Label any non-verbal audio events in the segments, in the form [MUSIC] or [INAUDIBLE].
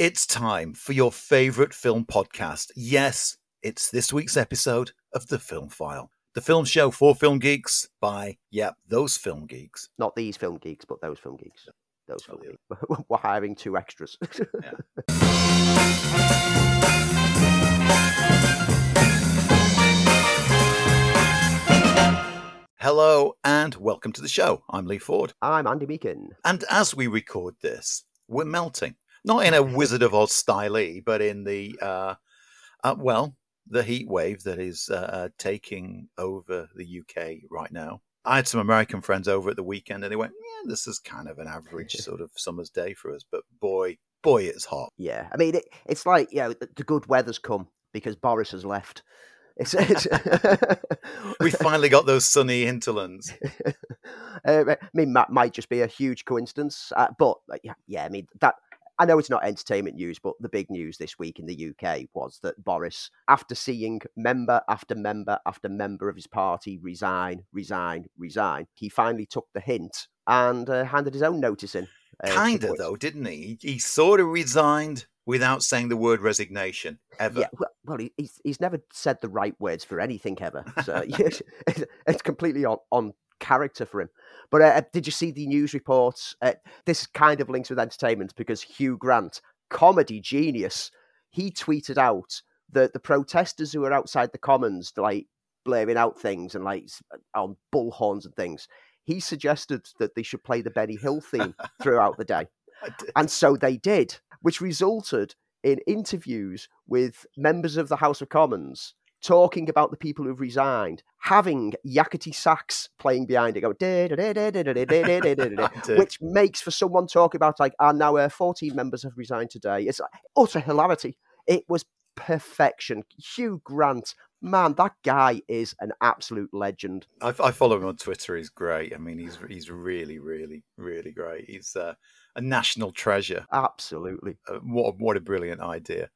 It's time for your favorite film podcast. Yes, it's this week's episode of The Film File, the film show for film geeks by, yep, those film geeks. Not these film geeks, but those film geeks. Those film geeks. [LAUGHS] We're hiring two extras. [LAUGHS] Hello and welcome to the show. I'm Lee Ford. I'm Andy Meakin. And as we record this, we're melting. Not in a Wizard of Oz style, but in the, uh, uh, well, the heat wave that is uh, uh, taking over the UK right now. I had some American friends over at the weekend and they went, yeah, this is kind of an average [LAUGHS] sort of summer's day for us. But boy, boy, it's hot. Yeah, I mean, it, it's like, you know, the, the good weather's come because Boris has left. It's, it's [LAUGHS] We finally got those sunny hinterlands. [LAUGHS] uh, I mean, that might just be a huge coincidence, uh, but yeah, yeah, I mean that. I know it's not entertainment news, but the big news this week in the UK was that Boris, after seeing member after member after member of his party resign, resign, resign, he finally took the hint and uh, handed his own notice in. uh, kind of, though, didn't he? he? He sort of resigned without saying the word resignation ever. Yeah, well, well he, he's, he's never said the right words for anything ever. So [LAUGHS] it's, it's completely on, on character for him. But uh, did you see the news reports? Uh, this kind of links with entertainment because Hugh Grant, comedy genius, he tweeted out that the protesters who were outside the Commons, like blaring out things and like on bullhorns and things, he suggested that they should play the Benny Hill theme throughout the day. [LAUGHS] And so they did, which resulted in interviews with members of the House of Commons talking about the people who've resigned, having yakety sax playing behind it, go [LAUGHS] which makes for someone talking about like, and now uh, 14 members have resigned today. It's like, utter hilarity. It was perfection. Hugh Grant, man, that guy is an absolute legend. I, I, follow him on Twitter. He's great. I mean, he's he's really, really, really great. He's uh, a national treasure. Absolutely. Uh, what what a brilliant idea.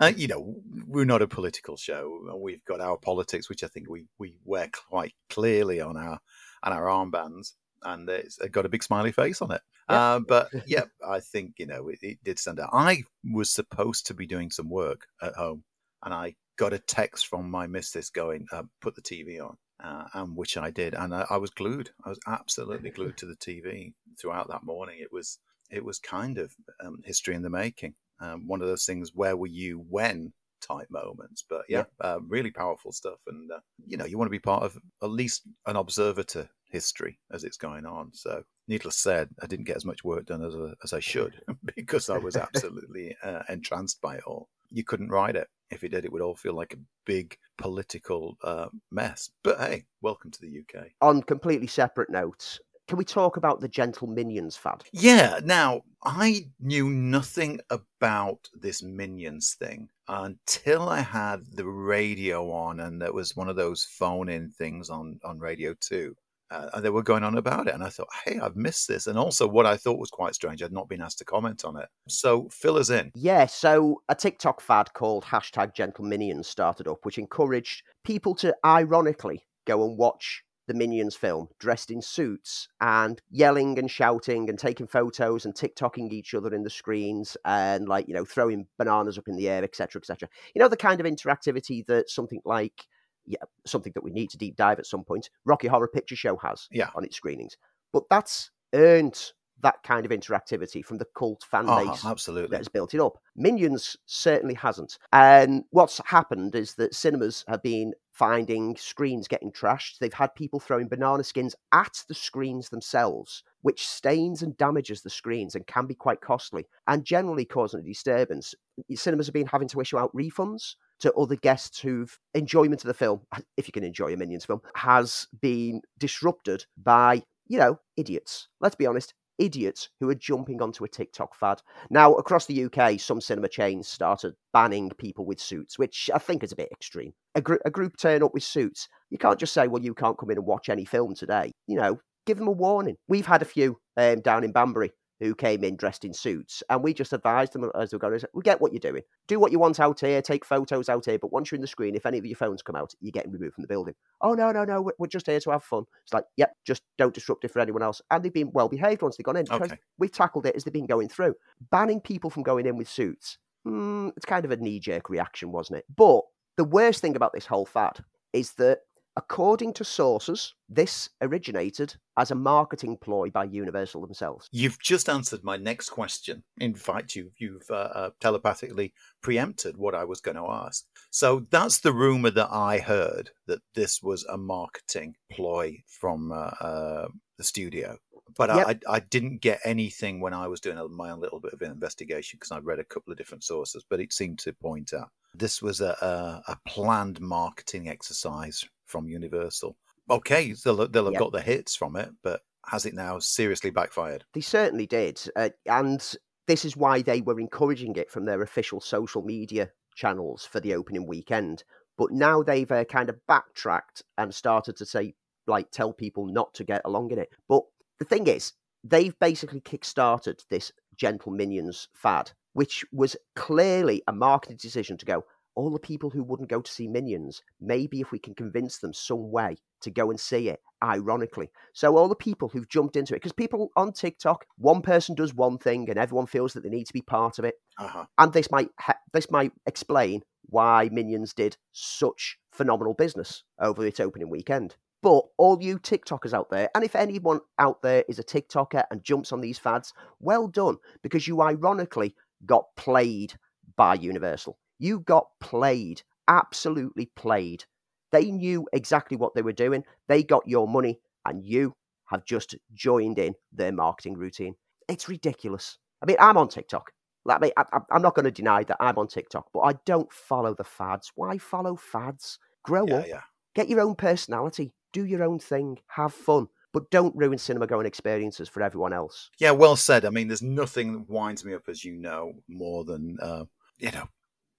Uh, you know, we're not a political show. We've got our politics, which I think we we wear quite clearly on our on our armbands, and it's got a big smiley face on it. Yeah. Uh, but [LAUGHS] yeah, I think you know it, it did stand out. I was supposed to be doing some work at home, and I got a text from my missus going, uh, "Put the TV on," uh, and which I did, and I, I was glued. I was absolutely glued to the TV throughout that morning. It was it was kind of um, history in the making. Um, one of those things, where were you when type moments. But yeah, uh, really powerful stuff. And, uh, you know, you want to be part of at least an observer to history as it's going on. So, needless said, I didn't get as much work done as, uh, as I should [LAUGHS] because I was [LAUGHS] absolutely uh, entranced by it all. You couldn't write it. If you did, it would all feel like a big political uh, mess. But hey, welcome to the UK. On completely separate notes, can we talk about the Gentle Minions fad? Yeah. Now, I knew nothing about this Minions thing until I had the radio on, and there was one of those phone in things on, on Radio 2. Uh, and they were going on about it. And I thought, hey, I've missed this. And also, what I thought was quite strange, I'd not been asked to comment on it. So, fill us in. Yeah, so a TikTok fad called hashtag Gentle Minions started up, which encouraged people to ironically go and watch the Minions film dressed in suits and yelling and shouting and taking photos and TikToking each other in the screens and like, you know, throwing bananas up in the air, etc., etc. You know, the kind of interactivity that something like, yeah, something that we need to deep dive at some point, Rocky Horror Picture Show has Yeah. on its screenings. But that's earned that kind of interactivity from the cult fan Oh, base absolutely. that has built it up. Minions certainly hasn't. And what's happened is that cinemas have been finding screens getting trashed. They've had people throwing banana skins at the screens themselves, which stains and damages the screens and can be quite costly and generally causing a disturbance. Cinemas have been having to issue out refunds to other guests who've enjoyment of the film, [LAUGHS] if you can enjoy a Minions film, has been disrupted by, you know, idiots. Let's be honest, idiots who are jumping onto a TikTok fad. Now, across the UK, some cinema chains started banning people with suits, which I think is a bit extreme. A, gr- a group turn up with suits. You can't just say, well, you can't come in and watch any film today. You know, give them a warning. We've had a few um, down in Banbury who came in dressed in suits, and we just advised them as we are going. We get what you're doing. Do what you want out here. Take photos out here. But once you're in the screen, if any of your phones come out, you're getting removed from the building. Oh no, no, no. We're, we're just here to have fun. It's like, yep, just don't disrupt it for anyone else. And they've been well behaved once they've gone in because Okay. we've tackled it as they've been going through. Banning people from going in with suits. Mm, it's kind of a knee jerk reaction, wasn't it? But the worst thing about this whole fad is that, according to sources, this originated as a marketing ploy by Universal themselves. You've just answered my next question. In fact, you, you've uh, uh, telepathically preempted what I was going to ask. So that's the rumor that I heard that this was a marketing ploy from uh, uh, the studio. But Yep. I, I didn't get anything when I was doing my own little bit of an investigation because I read a couple of different sources, but it seemed to point out this was a, a, a planned marketing exercise from Universal. Okay, they'll, they'll have Yep. got the hits from it, but has it now seriously backfired? They certainly did. Uh, and this is why they were encouraging it from their official social media channels for the opening weekend. But now they've uh, kind of backtracked and started to say, like, tell people not to get along in it. But the thing is, they've basically kickstarted this Gentle Minions fad, which was clearly a marketing decision to go, all the people who wouldn't go to see Minions, maybe if we can convince them some way to go and see it, ironically. So all the people who've jumped into it, because people on TikTok, one person does one thing and everyone feels that they need to be part of it, Uh-huh. and this might this might explain why Minions did such phenomenal business over its opening weekend. But all you TikTokers out there, and if anyone out there is a TikToker and jumps on these fads, well done, because you ironically got played by Universal. You got played, absolutely played. They knew exactly what they were doing. They got your money, and you have just joined in their marketing routine. It's ridiculous. I mean, I'm on TikTok. Like, I mean, I, I- I'm not going to deny that I'm on TikTok, but I don't follow the fads. Why follow fads? Grow Yeah, up. yeah. Get your own personality. Do your own thing. Have fun. But don't ruin cinema going experiences for everyone else. Yeah, well said. I mean, there's nothing that winds me up, as you know, more than, uh, you know,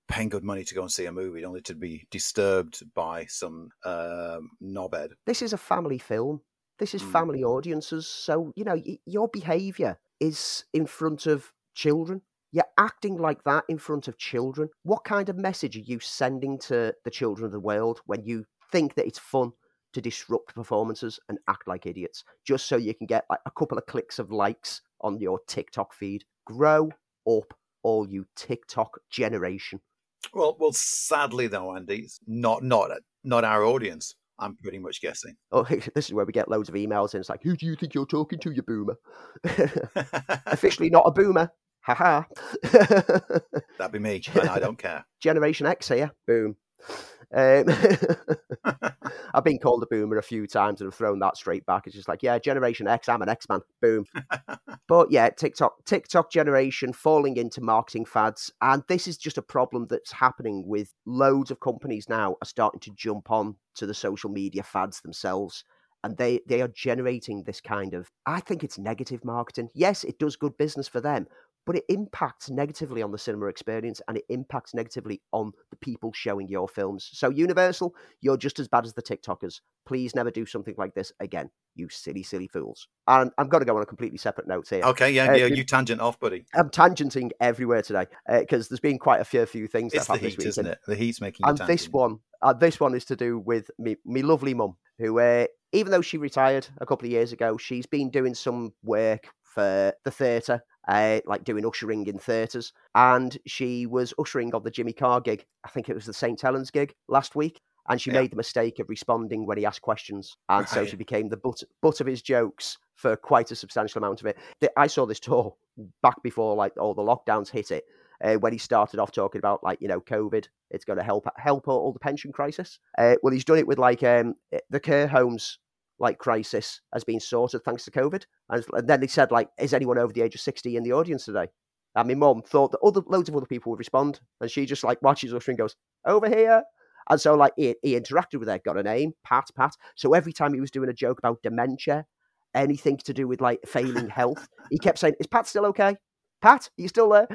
paying good money to go and see a movie only to be disturbed by some um knobhead. This is a family film. This is Mm. family audiences. So, you know, y- your behavior is in front of children. You're acting like that in front of children. What kind of message are you sending to the children of the world when you think that it's fun to disrupt performances and act like idiots just so you can get like a couple of clicks of likes on your TikTok feed? Grow up, all you TikTok generation. Well, well, sadly though, Andy, not not not our audience. I'm pretty much guessing. [LAUGHS] Oh, [LAUGHS] this is where we get loads of emails and it's like, who do you think you're talking to, you boomer? [LAUGHS] Officially not a boomer. Haha. That'd be me, and I don't care. Generation X here. Boom. Um, I've been called a boomer a few times and I've thrown that straight back. It's just like, yeah, Generation X, I'm an X man. Boom. [LAUGHS] but yeah, TikTok, TikTok generation falling into marketing fads, and this is just a problem that's happening with loads of companies now are starting to jump on to the social media fads themselves. And they, they are generating this kind of, I think it's negative marketing. Yes, it does good business for them, but it impacts negatively on the cinema experience and it impacts negatively on the people showing your films. So, Universal, you're just as bad as the TikTokers. Please never do something like this again, you silly, silly fools. And I'm going to go on a completely separate note here. Okay, yeah, Uh, yeah. you- tangent off, buddy. I'm tangenting everywhere today because there's been quite a few, few things It's that have happened heat, this isn't it? The heat's making you And this one, uh, this one is to do with me, me lovely mum, who, uh, even though she retired a couple of years ago, she's been doing some work for the theatre, uh, like doing ushering in theatres. And she was ushering on the Jimmy Carr gig. I think it was the St. Helens gig last week. And she Yeah. made the mistake of responding when he asked questions. And so she became the butt, butt of his jokes for quite a substantial amount of it. I saw this tour back before like all the lockdowns hit it uh, when he started off talking about like you know COVID, it's going to help help all the pension crisis. Uh, well, he's done it with like um, eh, the care homes like crisis has been sorted thanks to COVID, and, and then he said like, is anyone over the age of sixty in the audience today? And my mum thought that other loads of other people would respond, and she just like watches us and goes over here. And so like he, he interacted with her, got a name, Pat, Pat. So every time he was doing a joke about dementia, anything to do with like failing health, he kept saying, "Is Pat still okay? Pat, are you still there?"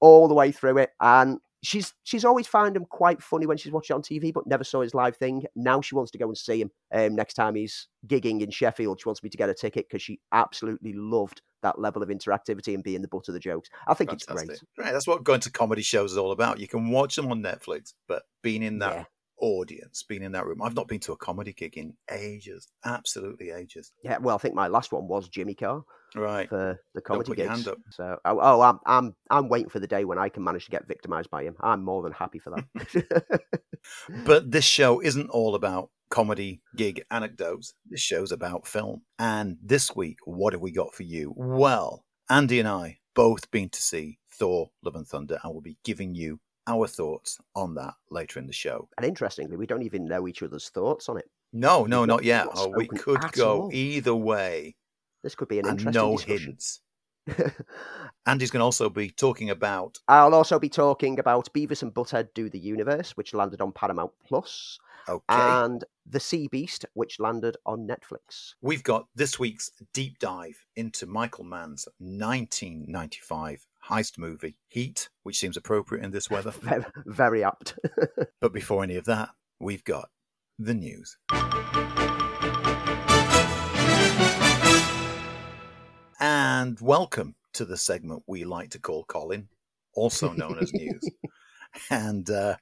All the way through it, and she's she's always found him quite funny when she's watched it on TV, but never saw his live thing. Now she wants to go and see him um, next time he's gigging in Sheffield. She wants me to get a ticket because she absolutely loved that level of interactivity and being the butt of the jokes. I think it's great. Right, that's what going to comedy shows is all about. You can watch them on Netflix, but being in that Yeah. audience, being in that room. I've not been to a comedy gig in ages, absolutely ages. Yeah, well, I think my last one was Jimmy Carr Right. for the comedy gigs. hand up. So, oh, oh, I'm, I'm, I'm waiting for the day when I can manage to get victimized by him. I'm more than happy for that. [LAUGHS] But this show isn't all about comedy gig anecdotes. This show's about film. And this week, what have we got for you? Well, Andy and I both been to see Thor Love and Thunder, and we'll be giving you our thoughts on that later in the show. and interestingly, we don't even know each other's thoughts on it. No, no, not not- yet. Oh, we could go all. either way. This could be an and interesting no discussion. hints. [LAUGHS] Andy's going to also be talking about I'll also be talking about Beavis and Butthead Do the Universe, which landed on Paramount Plus, okay. and The Sea Beast, which landed on Netflix. We've got this week's deep dive into Michael Mann's 1995 heist movie, Heat, which seems appropriate in this weather. [LAUGHS] Very, very apt. [LAUGHS] but before any of that, we've got the news. And welcome to the segment we like to call Colin, also known as news. [LAUGHS] And uh,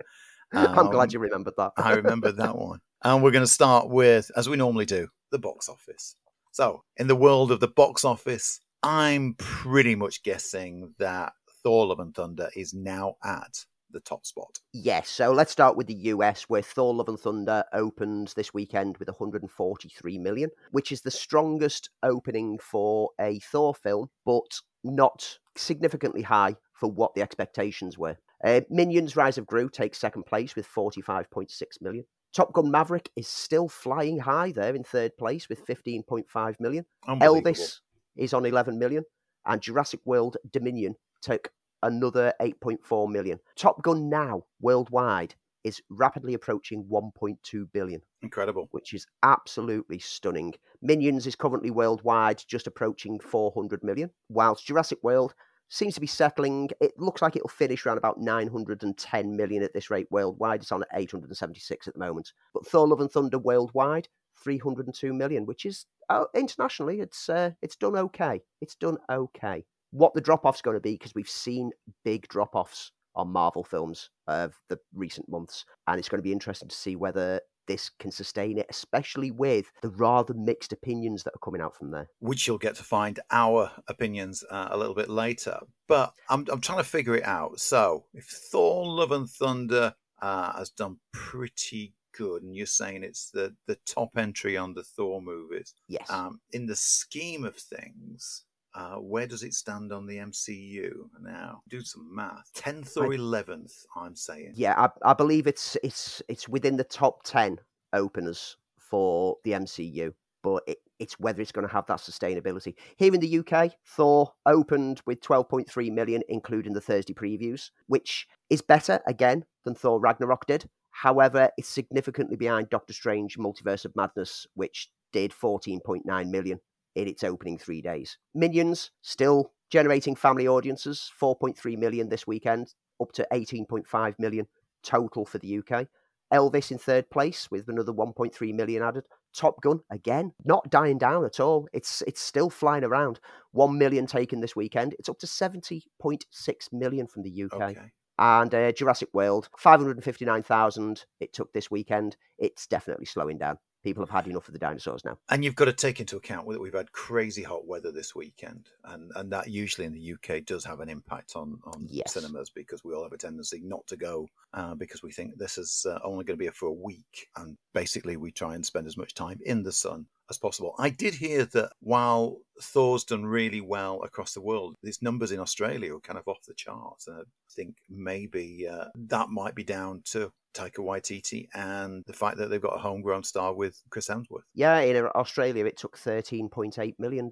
I'm um, glad you remembered that. I remember [LAUGHS] that one. And we're going to start with, as we normally do, the box office. So, in the world of the box office, I'm pretty much guessing that Thor Love and Thunder is now at the top spot. Yes, so let's start with the US, where Thor: Love and Thunder opened this weekend with 143 million, which is the strongest opening for a Thor film, but not significantly high for what the expectations were. Uh, Minions: Rise of Gru takes second place with 45.6 million. Top Gun Maverick is still flying high there in third place with 15.5 million. Elvis is on 11 million, and Jurassic World Dominion took another 8.4 million. Top Gun now worldwide is rapidly approaching 1.2 billion, Incredible. which is absolutely stunning. Minions is currently worldwide just approaching 400 million, whilst Jurassic World seems to be settling. It looks like it'll finish around about 910 million at this rate worldwide. It's on at 876 at the moment. But Thor: Love and Thunder worldwide, 302 million, which is oh, internationally, it's uh, it's done okay. It's done okay. What the drop off's going to be because we've seen big drop offs on Marvel films of the recent months, and it's going to be interesting to see whether this can sustain it, especially with the rather mixed opinions that are coming out from there. Which you'll get to find our opinions uh, a little bit later. But I'm, I'm trying to figure it out. So, if Thor Love and Thunder uh, has done pretty good, and you're saying it's the, the top entry on the Thor movies, Yes. um, in the scheme of things, uh, where does it stand on the MCU now? Do some math. Tenth or eleventh, I'm saying. Yeah, I, I believe it's it's it's within the top ten openers for the MCU, but it, it's whether it's going to have that sustainability. Here in the UK, Thor opened with 12.3 million, including the Thursday previews, which is better again than Thor Ragnarok did. However, it's significantly behind Doctor Strange: Multiverse of Madness, which did 14.9 million in its opening three days. Minions still generating family audiences, 4.3 million this weekend, up to 18.5 million total for the UK. Elvis in third place with another 1.3 million added. Top Gun again, not dying down at all. It's it's still flying around. One million taken this weekend. It's up to 70.6 million from the UK. Okay. And uh, Jurassic World, 559,000 it took this weekend. It's definitely slowing down. People have had enough of the dinosaurs now. And you've got to take into account that we've had crazy hot weather this weekend, and, and that usually in the UK does have an impact on, on Yes. cinemas because we all have a tendency not to go uh, because we think this is uh, only going to be for a week, and basically we try and spend as much time in the sun as possible. I did hear that while Thor's done really well across the world, his numbers in Australia are kind of off the charts, and I think maybe uh, that might be down to Taika Waititi and the fact that they've got a homegrown star with Chris Hemsworth. Yeah, in Australia, it took $13.8 million,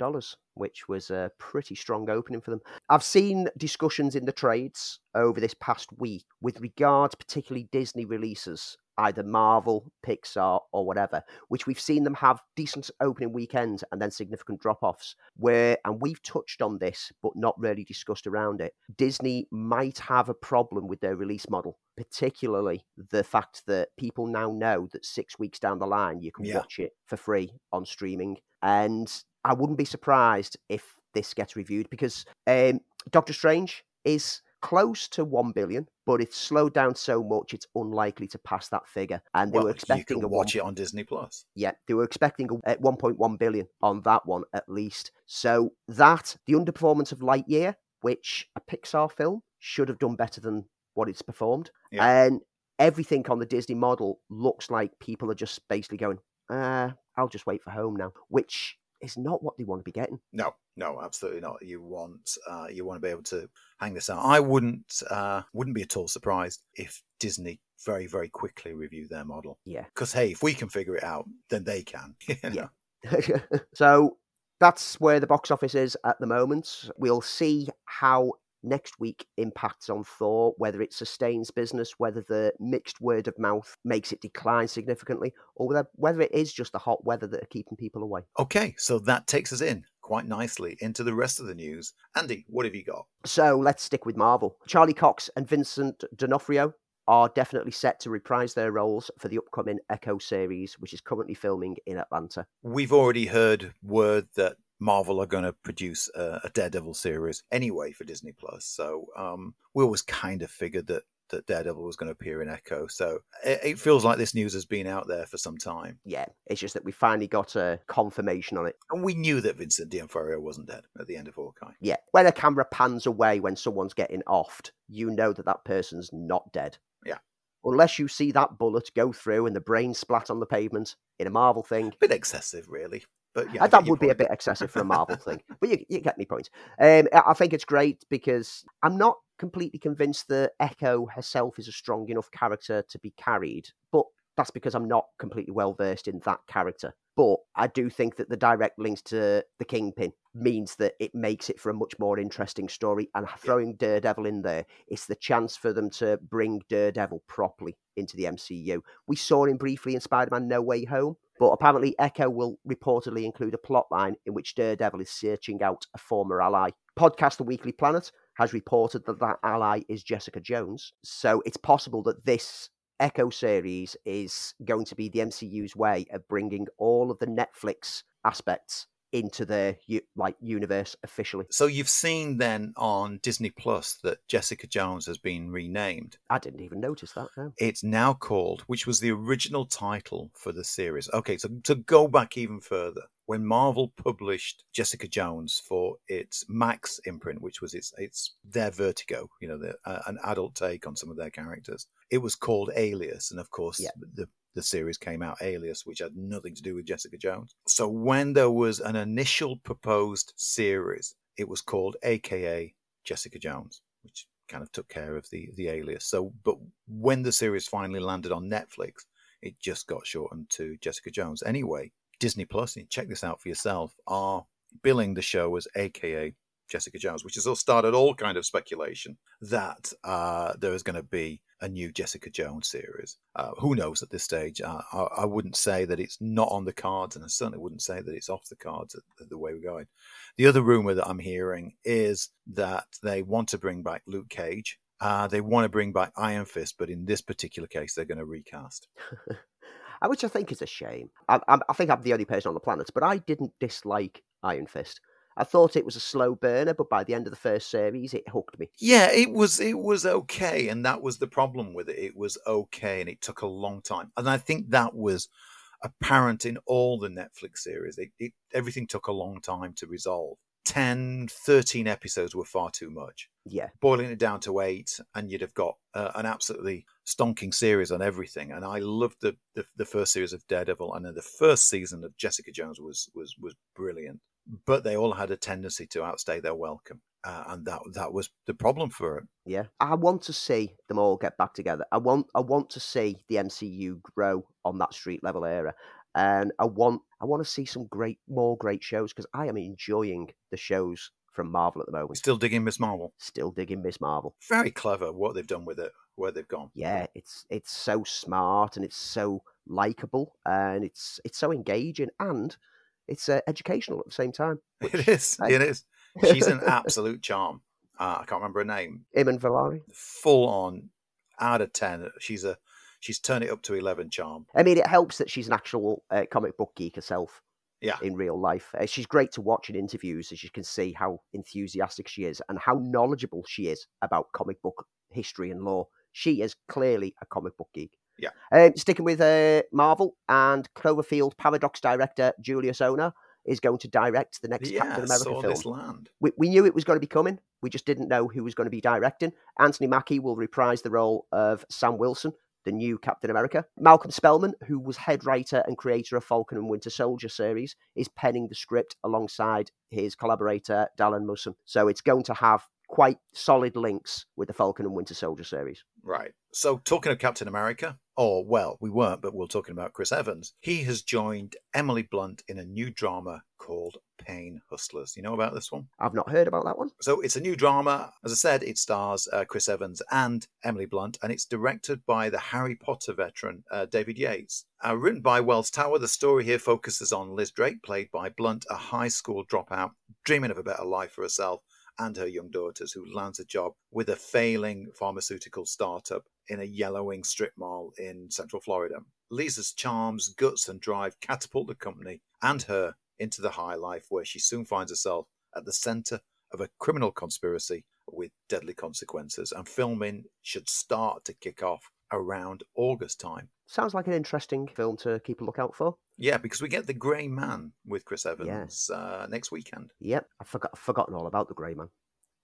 which was a pretty strong opening for them. I've seen discussions in the trades over this past week with regards, particularly Disney releases, either Marvel, Pixar, or whatever, which we've seen them have decent opening weekends and then significant drop offs. Where, and we've touched on this, but not really discussed around it, Disney might have a problem with their release model particularly the fact that people now know that six weeks down the line you can Yeah. watch it for free on streaming. And I wouldn't be surprised if this gets reviewed because um, Doctor Strange is close to 1 billion, but it's slowed down so much it's unlikely to pass that figure. And they well, were expecting you can watch one, it on Disney Plus. Yeah, they were expecting a, at 1.1 billion on that one at least. So that the underperformance of Lightyear, which a Pixar film should have done better than what it's performed, Yeah. and everything on the Disney model looks like people are just basically going, uh, I'll just wait for home now, which is not what they want to be getting. No, no, absolutely not. You want uh, you want to be able to hang this out. I wouldn't uh, wouldn't be at all surprised if Disney very very quickly review their model. Yeah. Because hey, if we can figure it out, then they can. [LAUGHS] you Yeah. [LAUGHS] so that's where the box office is at the moment. We'll see how next week impacts on Thor, whether it sustains business, whether the mixed word of mouth makes it decline significantly, or whether, whether it is just the hot weather that are keeping people away. Okay, so that takes us in quite nicely into the rest of the news. Andy, what have you got? So let's stick with Marvel. Charlie Cox and Vincent D'Onofrio are definitely set to reprise their roles for the upcoming Echo series, which is currently filming in Atlanta. We've already heard word that Marvel are going to produce a, a Daredevil series anyway for Disney Plus. So um, we always kind of figured that that Daredevil was going to appear in Echo. So it, it feels like this news has been out there for some time, Yeah, it's just that we finally got a confirmation on it. and we knew that Vincent D'Onofrio wasn't dead at the end of Hawkeye. Yeah, when a camera pans away when someone's getting offed, you know that that person's not dead. Yeah. Unless you see that bullet go through and the brain splat on the pavement in a Marvel thing. A bit excessive, really. But yeah, I that would be a bit excessive for a Marvel [LAUGHS] thing, but you, you get me point. Um, I I think it's great because I'm not completely convinced that Echo herself is a strong enough character to be carried, but that's because I'm not completely well versed in that character. But I do think that the direct links to the Kingpin means that it makes it for a much more interesting story. And throwing Daredevil in there, it's the chance for them to bring Daredevil properly into the MCU. We saw him briefly in Spider Man No Way Home, but apparently Echo will reportedly include a plotline in which Daredevil is searching out a former ally. Podcast The Weekly Planet has reported that that ally is Jessica Jones. So it's possible that this Echo series is going to be the MCU's way of bringing all of the Netflix aspects into their like universe officially. So you've seen then on Disney Plus that Jessica Jones has been renamed. I didn't even notice that. No. It's now called, which was the original title for the series. Okay, so to go back even further, when Marvel published Jessica Jones for its Max imprint, which was its its their Vertigo, you know, the, uh, an adult take on some of their characters, it was called Alias, and of course Yeah. the the series came out Alias, which had nothing to do with Jessica Jones. So when there was an initial proposed series, it was called AKA Jessica Jones, which kind of took care of the the alias. So, but when the series finally landed on Netflix, it just got shortened to Jessica Jones. Anyway, Disney Plus, and check this out for yourself, are billing the show as AKA Jessica Jones, which has all started all kind of speculation that uh, there is going to be a new Jessica Jones series. Uh, who knows at this stage? Uh, I, I wouldn't say that it's not on the cards, and I certainly wouldn't say that it's off the cards the way we're going. The other rumor that I'm hearing is that they want to bring back Luke Cage. Uh, they want to bring back Iron Fist, but in this particular case, they're going to recast. [LAUGHS] Uh, Which I think is a shame. I, I, I think I'm the only person on the planet, but I didn't dislike Iron Fist. I thought it was a slow burner, but by the end of the first series, it hooked me. Yeah, it was it was okay, and that was the problem with it. It was okay, and it took a long time, and I think that was apparent in all the Netflix series. It, it everything took a long time to resolve. 10, 13 episodes were far too much. Yeah, boiling it down to eight, and you'd have got uh, an absolutely stonking series on everything. And I loved the, the the first series of Daredevil, and then the first season of Jessica Jones was was was brilliant. But they all had a tendency to outstay their welcome, uh, and that that was the problem for it. yeah. I want to see them all get back together. I want, I want to see the MCU grow on that street level era, and I want, I want to see some great, more great shows because I am enjoying the shows from Marvel at the moment. Still digging Miss Marvel. Still digging Miss Marvel. Very clever what they've done with it, where they've gone. yeah, it's it's so smart and it's so likable and it's it's so engaging and it's uh, educational at the same time. [LAUGHS] It is. Hey. It is. She's an [LAUGHS] absolute charm. Uh, I can't remember her name. Iman Vellani. Full on, out of ten. She's a she's turned it up to eleven charm. I mean, it helps that she's an actual uh, comic book geek herself. Yeah. in real life. Uh, she's great to watch in interviews, as you can see how enthusiastic she is and how knowledgeable she is about comic book history and lore. She is clearly a comic book geek. Yeah. Um, sticking with uh, Marvel and Cloverfield Paradox director Julius Onah is going to direct the next yeah, Captain America saw film. this land. We, we knew it was going to be coming. We just didn't know who was going to be directing. Anthony Mackie will reprise the role of Sam Wilson, the new Captain America. Malcolm Spellman, who was head writer and creator of Falcon and Winter Soldier series, is penning the script alongside his collaborator Dalan Musson. So it's going to have quite solid links with the Falcon and Winter Soldier series. Right. So, talking of Captain America, or well, we weren't, but we are talking about Chris Evans. He has joined Emily Blunt in a new drama called Pain Hustlers. You know about this one? I've not heard about that one. So, it's a new drama. As I said, it stars uh, Chris Evans and Emily Blunt, and it's directed by the Harry Potter veteran uh, David Yates. Uh, written by Wells Tower, the story here focuses on Liz Drake, played by Blunt, a high school dropout, dreaming of a better life for herself and her young daughters, who lands a job with a failing pharmaceutical startup in a yellowing strip mall in Central Florida. Lisa's charms, guts, and drive catapult the company and her into the high life, where she soon finds herself at the center of a criminal conspiracy with deadly consequences. And filming should start to kick off around August time. Sounds like an interesting film to keep a lookout for. Yeah, because we get The Grey Man with Chris Yeah. Evans uh, next weekend. Yep, I've forgot, forgotten all about the Grey Man.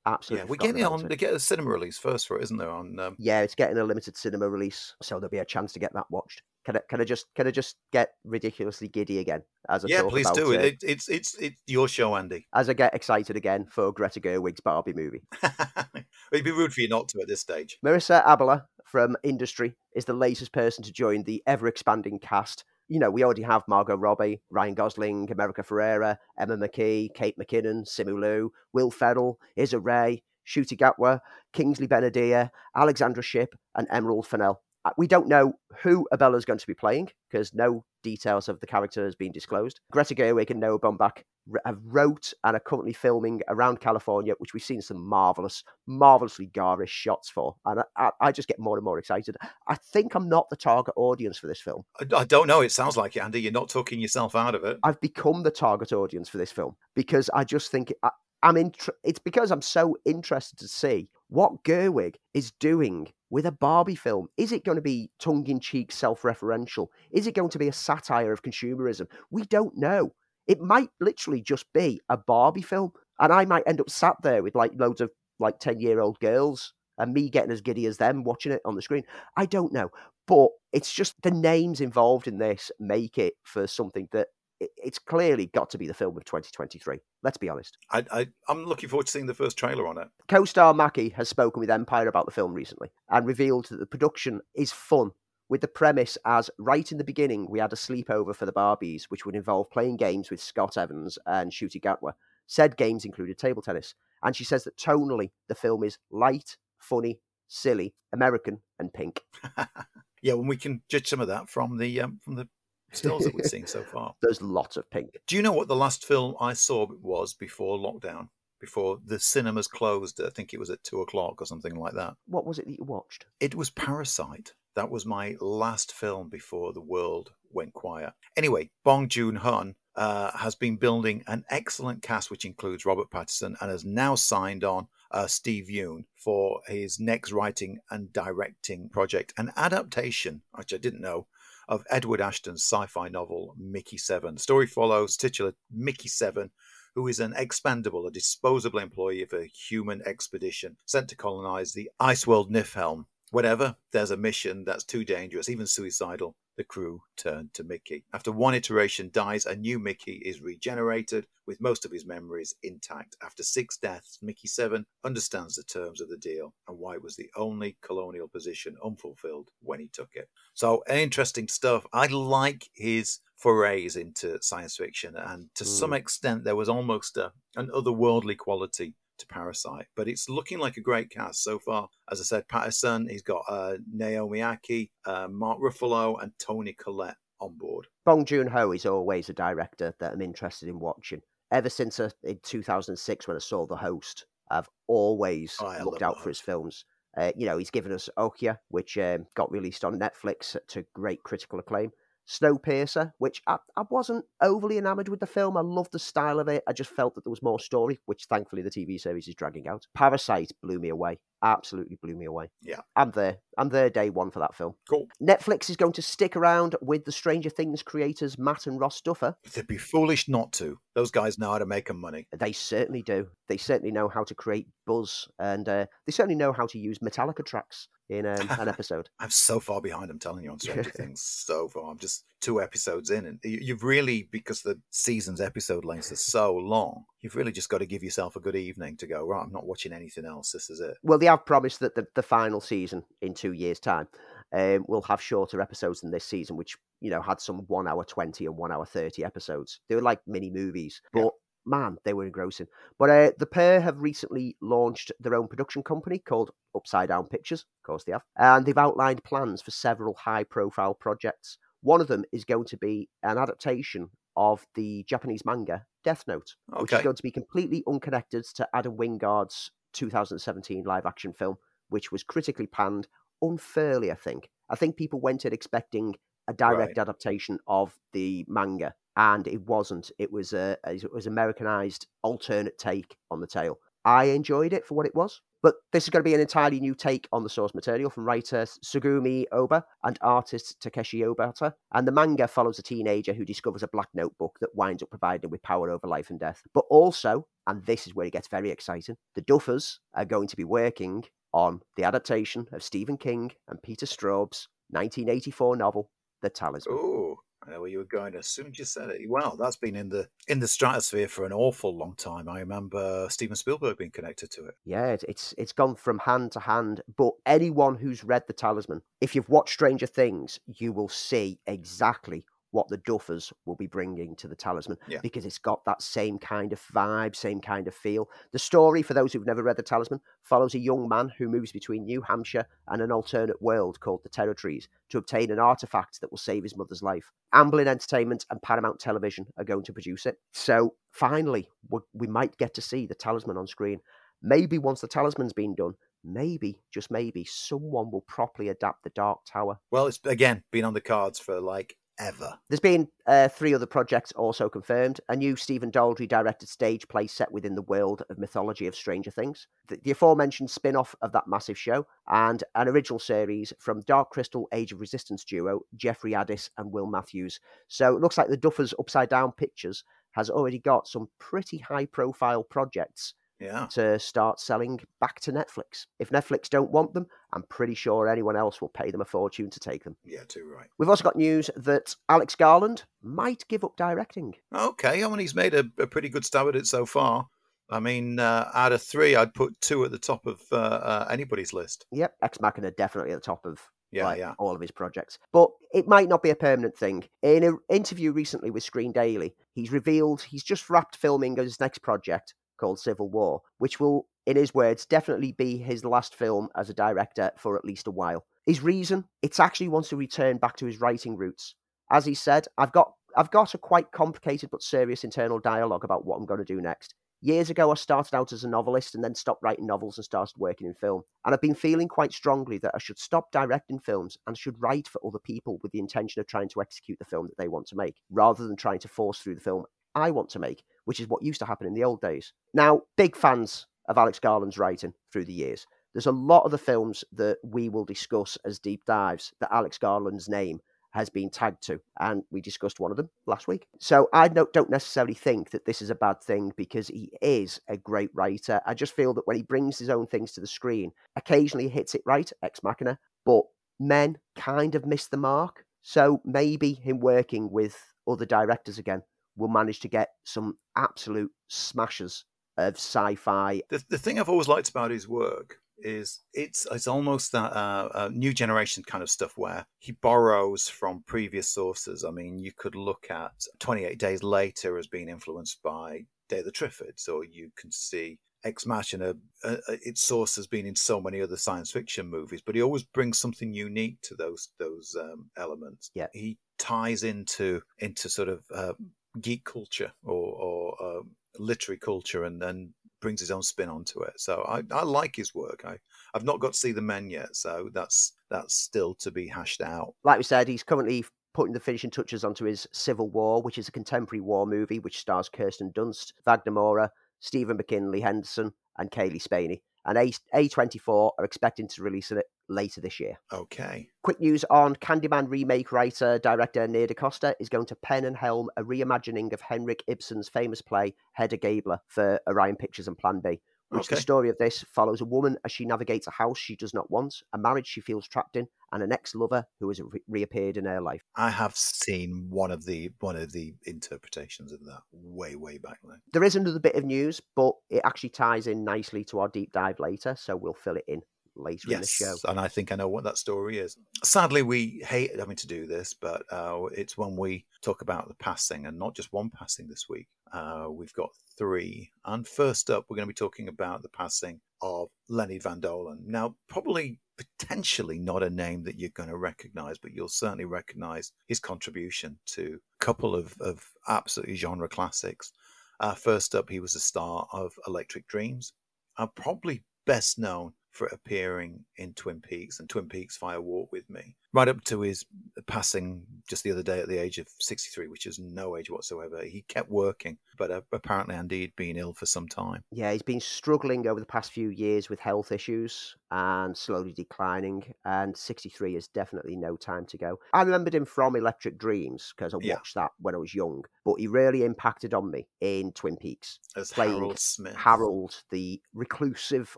Absolutely. yeah, we're getting it on. They get a cinema release first for it, isn't there? On um, Yeah, it's getting a limited cinema release, so there'll be a chance to get that watched. Can I, can I just can I just get ridiculously giddy again as I yeah, talk please about, do uh, it. it. It's it's it's your show, Andy. as I get excited again for Greta Gerwig's Barbie movie. [LAUGHS] It'd be rude for you not to at this stage. Marissa Abela from Industry is the latest person to join the ever expanding cast. You know, we already have Margot Robbie, Ryan Gosling, America Ferrera, Emma Mackey, Kate McKinnon, Simu Liu, Will Ferrell, Issa Rae, Ncuti Gatwa, Kingsley Ben-Adir, Alexandra Shipp, and Emerald Fennell. We don't know who Abela is going to be playing because no details of the character has been disclosed. Greta Gerwig and Noah Baumbach have wrote and are currently filming around California, which we've seen some marvelous, marvelously garish shots for, and I, I, I just get more and more excited. I think I'm not the target audience for this film. I, I don't know. It sounds like it, Andy. You're not talking yourself out of it. I've become the target audience for this film because I just think I, I'm in. It's because I'm so interested to see what Gerwig is doing with a Barbie film. Is it going to be tongue-in-cheek, self-referential? Is it going to be a satire of consumerism? We don't know. It might literally just be a Barbie film, and I might end up sat there with like loads of like ten-year-old girls and me getting as giddy as them watching it on the screen. I don't know, but it's just the names involved in this make it for something that it's clearly got to be the film of 2023. Let's be honest. I, I I'm looking forward to seeing the first trailer on it. Co-star Mackey has spoken with Empire about the film recently and revealed that the production is fun. With the premise as right in the beginning, we had a sleepover for the Barbies, which would involve playing games with Scott Evans and Ncuti Gatwa. Said games included table tennis. And she says that tonally, the film is light, funny, silly, American, and pink. [LAUGHS] yeah, when we can judge some of that from the um, from the stills that we've [LAUGHS] seen so far. There's lots of pink. Do you know what the last film I saw was before lockdown? Before the cinemas closed, I think it was at two o'clock or something like that. What was it that you watched? It was Parasite. That was my last film before the world went quiet. Anyway, Bong Joon Ho uh, has been building an excellent cast, which includes Robert Pattinson, and has now signed on uh, Steve Yeun for his next writing and directing project, an adaptation, which I didn't know, of Edward Ashton's sci-fi novel Mickey Seven. The story follows titular Mickey Seven, who is an expendable, a disposable employee of a human expedition sent to colonize the ice world Niflheim. Whenever there's a mission that's too dangerous, even suicidal, the crew turn to Mickey. After one iteration dies, a new Mickey is regenerated with most of his memories intact. After six deaths, Mickey 7 understands the terms of the deal and why it was the only colonial position unfulfilled when he took it. So, interesting stuff. I like his forays into science fiction, and to some hmm. extent, there was almost a, an otherworldly quality to Parasite, but it's looking like a great cast so far. As I said, Pattinson, he's got uh, Naomi Ackie, uh, Mark Ruffalo, and Toni Collette on board. Bong Joon Ho is always a director that I'm interested in watching. Ever since uh, in 2006 when I saw The Host, I've always Oh, looked out for his films. Uh, you know, he's given us Okja, which um, got released on Netflix to great critical acclaim. Snowpiercer, which I, I wasn't overly enamored with the film. I loved the style of it. I just felt that there was more story, which thankfully the TV series is dragging out. Parasite blew me away. Absolutely blew me away. Yeah. I'm there. I'm there day one for that film. Cool. Netflix is going to stick around with the Stranger Things creators Matt and Ross Duffer. They'd be foolish not to. Those guys know how to make them money. They certainly do. They certainly know how to create buzz, and uh, they certainly know how to use Metallica tracks in um, an episode. I'm so far behind. I'm telling you on Stranger [LAUGHS] Things. So far, I'm just two episodes in, and you- you've really because the season's episode lengths are so long. You've really just got to give yourself a good evening to go. Right, I'm not watching anything else. This is it. Well, they have promised that the, the final season in two years' time um, will have shorter episodes than this season, which you know had some one hour twenty and one hour thirty episodes. They were like mini movies, Yeah. Man, they were engrossing. But uh, the pair have recently launched their own production company called Upside Down Pictures. Of course, they have, and they've outlined plans for several high-profile projects. One of them is going to be an adaptation of the Japanese manga Death Note, which is going to be completely unconnected to Adam Wingard's 2017 live-action film, which was critically panned unfairly. I think. I think people went in expecting a direct adaptation of the manga, and it wasn't. It was a it was Americanized alternate take on the tale. I enjoyed it for what it was. But this is going to be an entirely new take on the source material from writer Tsugumi Ohba and artist Takeshi Obata. And the manga follows a teenager who discovers a black notebook that winds up providing with power over life and death. But also, and this is where it gets very exciting, the Duffers are going to be working on the adaptation of Stephen King and Peter Straub's 1984 novel, The Talisman. Oh, I know where you were going as soon as you said it. Well, that's been in the in the stratosphere for an awful long time. I remember uh, Steven Spielberg being connected to it. Yeah, it's it's gone from hand to hand. But anyone who's read The Talisman, if you've watched Stranger Things, you will see exactly what the Duffers will be bringing to the Talisman Yeah. because it's got that same kind of vibe, same kind of feel. The story, for those who've never read The Talisman, follows a young man who moves between New Hampshire and an alternate world called the Territories to obtain an artifact that will save his mother's life. Amblin Entertainment and Paramount Television are going to produce it. So finally, we, we might get to see the Talisman on screen. Maybe once the Talisman's been done, maybe, just maybe, someone will properly adapt the Dark Tower. Well, it's again been on the cards for like ever. There's been uh, three other projects also confirmed. A new Stephen Daldry directed stage play set within the world of mythology of Stranger Things, the, the aforementioned spin off of that massive show, and an original series from Dark Crystal Age of Resistance duo Jeffrey Addiss and Will Matthews. So it looks like the Duffers Upside Down Pictures has already got some pretty high profile projects Yeah. to start selling back to Netflix. If Netflix don't want them, I'm pretty sure anyone else will pay them a fortune to take them. Yeah, too right. We've also got news that Alex Garland might give up directing. Okay, I mean he's made a, a pretty good stab at it so far. I mean, uh, out of three, I'd put two at the top of uh, uh, anybody's list. Yep, Ex Machina definitely at the top of Yeah, like, yeah. all of his projects. But it might not be a permanent thing. In an interview recently with Screen Daily, he's revealed he's just wrapped filming his next project called Civil War, which will, in his words, definitely be his last film as a director for at least a while. His reason? It's actually wants to return back to his writing roots. As he said, I've got I've got a quite complicated but serious internal dialogue about what I'm going to do next. Years ago, I started out as a novelist and then stopped writing novels and started working in film. And I've been feeling quite strongly that I should stop directing films and should write for other people with the intention of trying to execute the film that they want to make, rather than trying to force through the film I want to make, which is what used to happen in the old days. Now, big fans of Alex Garland's writing through the years. There's a lot of the films that we will discuss as deep dives that Alex Garland's name has been tagged to, and we discussed one of them last week. So I don't necessarily think that this is a bad thing because he is a great writer. I just feel that when he brings his own things to the screen, occasionally he hits it right, ex machina, but men kind of miss the mark. So maybe him working with other directors again will manage to get some absolute smashers of sci-fi. The, the thing I've always liked about his work is it's it's almost that uh, uh, new generation kind of stuff where he borrows from previous sources. I mean, you could look at 28 Days Later as being influenced by Day of the Triffids, or you can see Ex Machina, uh, uh, its source has been in so many other science fiction movies, but he always brings something unique to those those um, elements. Yeah. he ties into into sort of uh, geek culture or, or uh, literary culture, and then brings his own spin onto it. So I, I like his work. I I've not got to see the men yet, so that's that's still to be hashed out. Like we said, he's currently putting the finishing touches onto his Civil War, which is a contemporary war movie which stars Kirsten Dunst, Wagner Moura, Stephen McKinley Henderson, and Kaylee Spaeny. And A- A24 are expecting to release it later this year. Okay. Quick news on Candyman remake writer director Neil DaCosta is going to pen and helm a reimagining of Henrik Ibsen's famous play Hedda Gabler for Orion Pictures and Plan B. Which Okay. the story of this follows a woman as she navigates a house she does not want, a marriage she feels trapped in, and an ex-lover who has re- reappeared in her life. I have seen one of the one of the interpretations of that way way back then. There is another bit of news, but it actually ties in nicely to our deep dive later, so we'll fill it in later in the show. Yes, and I think I know what that story is. Sadly, we hate having to do this, but uh, it's when we talk about the passing, and not just one passing this week. Uh, we've got three. And first up, we're going to be talking about the passing of Lenny von Dohlen. Now, probably potentially not a name that you're going to recognize, but you'll certainly recognize his contribution to a couple of, of absolutely genre classics. Uh, first up, he was the star of Electric Dreams, and probably best known for appearing in Twin Peaks and Twin Peaks Fire Walk with Me, right up to his passing just the other day at the age of 63, which is no age whatsoever. He kept working, but uh, apparently Andy had been ill for some time. Yeah, he's been struggling over the past few years with health issues and slowly declining. And 63 is definitely no time to go. I remembered him from Electric Dreams because I Yeah. watched that when I was young, but he really impacted on me in Twin Peaks. As Playing Harold Smith. Harold, the reclusive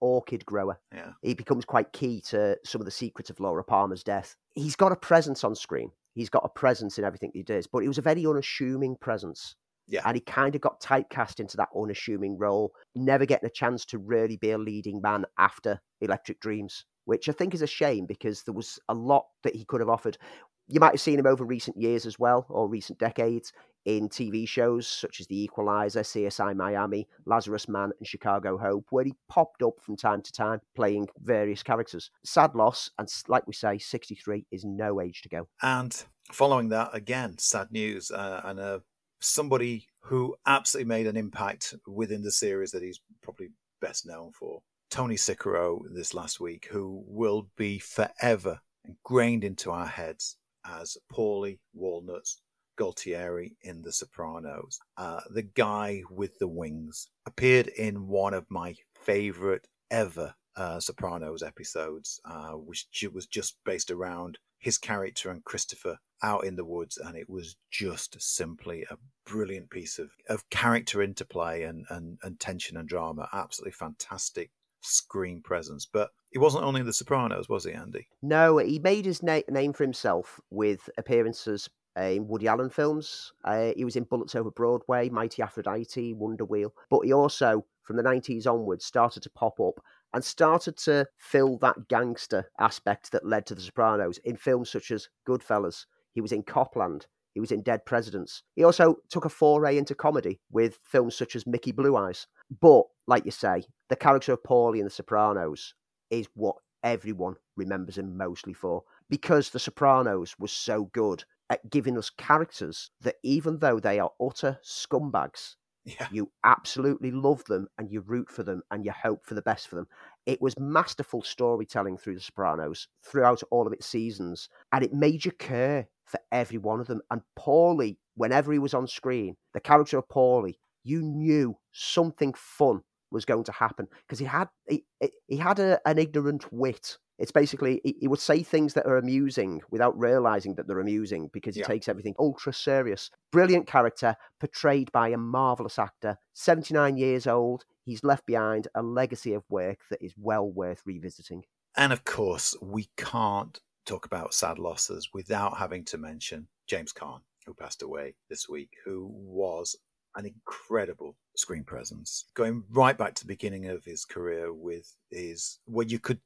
orchid grower, Yeah. He becomes quite key to some of the secrets of Laura Palmer's death. He's got a presence on screen. He's got a presence in everything he does, but it was a very unassuming presence. Yeah. And he kind of got typecast into that unassuming role, never getting a chance to really be a leading man after Electric Dreams, which I think is a shame because there was a lot that he could have offered. You might have seen him over recent years as well, or recent decades, in TV shows such as The Equalizer, CSI Miami, Lazarus Man, and Chicago Hope, where he popped up from time to time playing various characters. Sad loss, and like we say, 63 is no age to go. And following that, again, sad news, uh, and uh, somebody who absolutely made an impact within the series that he's probably best known for. Tony Sirico this last week, who will be forever ingrained into our heads as Paulie Walnuts Gualtieri in The Sopranos. Uh, the guy with the wings appeared in one of my favorite ever uh, Sopranos episodes, uh, which was just based around his character and Christopher out in the woods, and it was just simply a brilliant piece of, of character interplay and, and, and tension and drama. Absolutely fantastic screen presence. But he wasn't only in The Sopranos, was he, Andy? No, he made his na- name for himself with appearances in Woody Allen films. Uh, he was in Bullets Over Broadway, Mighty Aphrodite, Wonder Wheel. But he also, from the 90s onwards, started to pop up and started to fill that gangster aspect that led to The Sopranos in films such as Goodfellas. He was in Copland. He was in Dead Presidents. He also took a foray into comedy with films such as Mickey Blue Eyes. But, like you say, the character of Paulie in The Sopranos is what everyone remembers him mostly for because The Sopranos was so good at giving us characters that, even though they are utter scumbags, Yeah. you absolutely love them and you root for them and you hope for the best for them. It was masterful storytelling through The Sopranos throughout all of its seasons, and it made you care for every one of them. And Paulie, whenever he was on screen, the character of Paulie, you knew something fun was going to happen because he had he, he- had a, an ignorant wit. It's basically he, he would say things that are amusing without realizing that they're amusing because he Yeah. takes everything ultra serious. Brilliant character portrayed by a marvelous actor. 79 years old. He's left behind a legacy of work that is well worth revisiting. And of course, we can't talk about sad losses without having to mention James Caan, who passed away this week, who was an incredible screen presence. Going right back to the beginning of his career with his, where you could,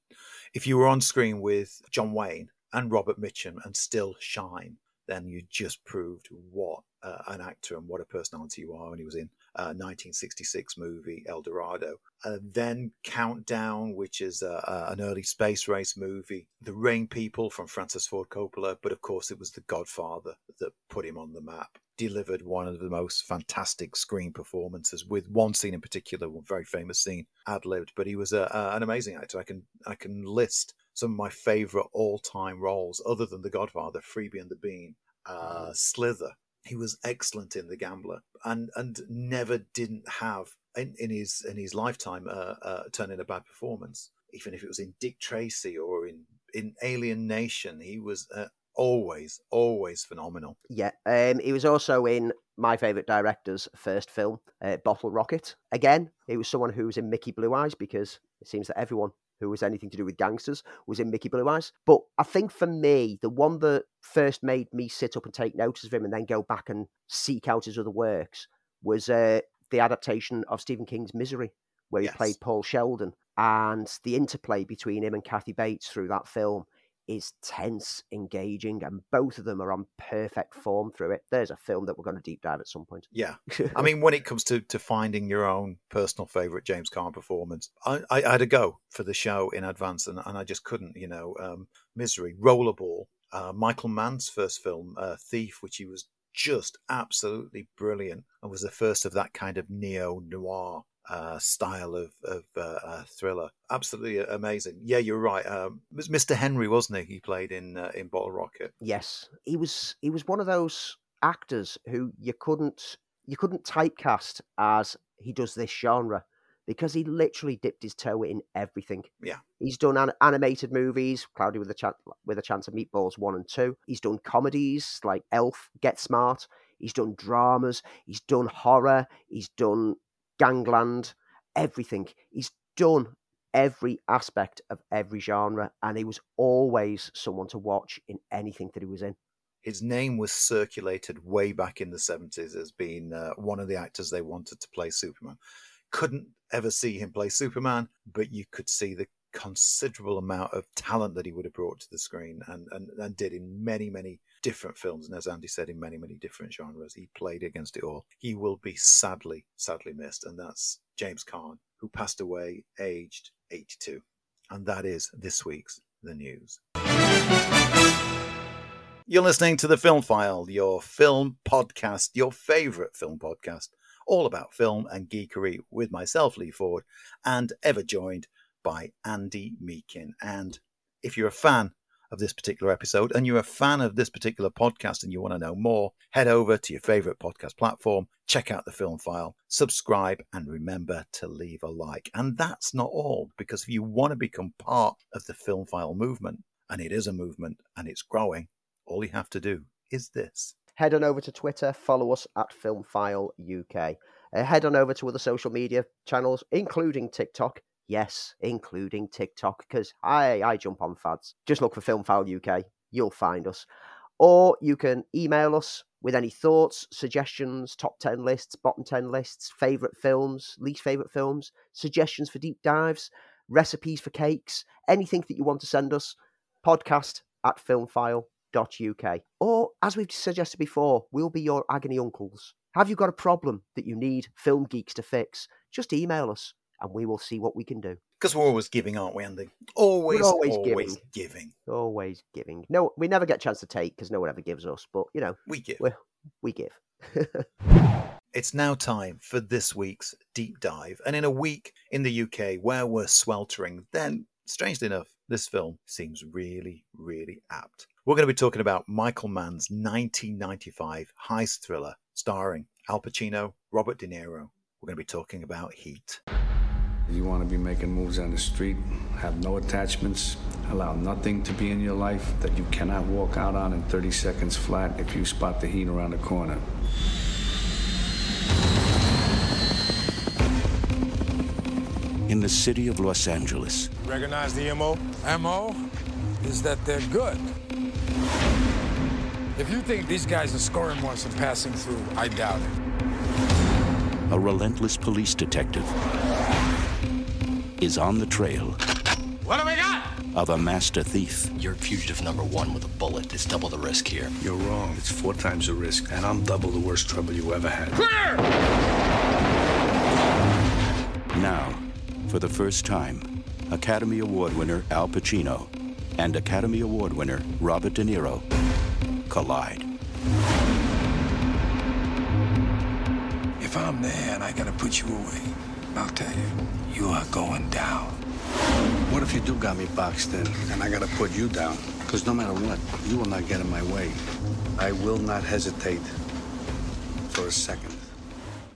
if you were on screen with John Wayne and Robert Mitchum and still shine, then you just proved what uh, an actor and what a personality you are. And he was in a 1966 movie El Dorado. Uh, then Countdown, which is uh, uh, an early space race movie. The Rain People from Francis Ford Coppola. But of course, it was The Godfather that put him on the map. Delivered one of the most fantastic screen performances with one scene in particular, one very famous scene, ad libbed. But he was a, a, an amazing actor. I can I can list some of my favorite all time roles, other than The Godfather, Freebie and the Bean, uh, Slither. He was excellent in The Gambler, and and never didn't have in, in his in his lifetime uh, uh, turn in a bad performance. Even if it was in Dick Tracy or in in Alien Nation, he was uh, always always phenomenal. Yeah, um, he was also in my favourite director's first film, uh, Bottle Rocket. Again, he was someone who was in Mickey Blue Eyes because it seems that everyone who was anything to do with gangsters was in Mickey Blue Eyes. But I think for me, the one that first made me sit up and take notice of him and then go back and seek out his other works was uh, the adaptation of Stephen King's Misery, where he Yes. played Paul Sheldon. And the interplay between him and Kathy Bates through that film is tense, engaging, and both of them are on perfect form through it. There's a film that we're going to deep dive at some point. Yeah, I [LAUGHS] mean, when it comes to, to finding your own personal favorite James Caan performance, I, I, I had a go for the show in advance, and, and I just couldn't. You know, um, Misery, Rollerball, uh, Michael Mann's first film, uh, Thief, which he was just absolutely brilliant, and was the first of that kind of neo noir. Uh, style of of uh, uh, thriller, absolutely amazing. Yeah, you're right. Um, was Mr. Henry, wasn't he? He played in uh, in Bottle Rocket. yes, he was. He was one of those actors who you couldn't you couldn't typecast as he does this genre because he literally dipped his toe in everything. Yeah. He's done an- animated movies, Cloudy with a Chance with a Chance of Meatballs one and two. He's done comedies like Elf, Get Smart. He's done dramas. He's done horror. He's done Gangland. Everything. He's done every aspect of every genre, and he was always someone to watch in anything that he was in. his name was circulated way back in the 70s as being uh, one of the actors they wanted to play Superman. Couldn't ever see him play Superman, but you could see the considerable amount of talent that he would have brought to the screen and, and, and did in many, many different films. And as Andy said, in many, many different genres. He played against it all. He will be sadly, sadly missed. And that's James Caan, who passed away aged 82. And that is this week's The News. You're listening to the Film File, your film podcast, your favorite film podcast, all about film and geekery with myself, Lee Ford, and ever joined by Andy Meakin. And if you're a fan of this particular episode and you're a fan of this particular podcast and you want to know more, head over to your favorite podcast platform, check out the Film File, subscribe, and remember to leave a like. And that's not all, because if you want to become part of the Film File movement, and it is a movement and it's growing, all you have to do is this. Head on over to Twitter, follow us at Filmfile UK. Uh, head on over to other social media channels, including TikTok. Yes, including TikTok, because I I jump on fads. Just look for Filmfile UK, you'll find us. Or you can email us with any thoughts, suggestions, top 10 lists, bottom 10 lists, favourite films, least favourite films, suggestions for deep dives, recipes for cakes, anything that you want to send us, podcast at filmfile.uk. Or, as we've suggested before, we'll be your agony uncles. Have you got a problem that you need film geeks to fix? Just email us and we will see what we can do. Because we're always giving, aren't we, Andy? Always, always always, giving. Always giving. No, we never get a chance to take because no one ever gives us, but you know, We give. We give. [LAUGHS] It's now time for this week's deep dive. And in a week in the UK where we're sweltering, then, strangely enough, this film seems really, really apt. We're going to be talking about Michael Mann's 1995 heist thriller starring Al Pacino, Robert De Niro. We're going to be talking about Heat. You want to be making moves on the street, have no attachments, allow nothing to be in your life that you cannot walk out on in 30 seconds flat if you spot the heat around the corner. in the city of Los Angeles. Recognize the MO? MO is that they're good. If you think these guys are scoring more than passing through, I doubt it. A relentless police detective is on the trail What do we got? of a master thief. You're fugitive number one with a bullet. It's double the risk here. You're wrong. It's four times the risk, and I'm double the worst trouble you ever had. Clear! Now, for the first time, Academy Award winner Al Pacino and Academy Award winner Robert De Niro collide. If I'm there and I gotta put you away, I'll tell you, you are going down. What if you do got me boxed in, and I gotta put you down? Because no matter what, you will not get in my way. I will not hesitate for a second.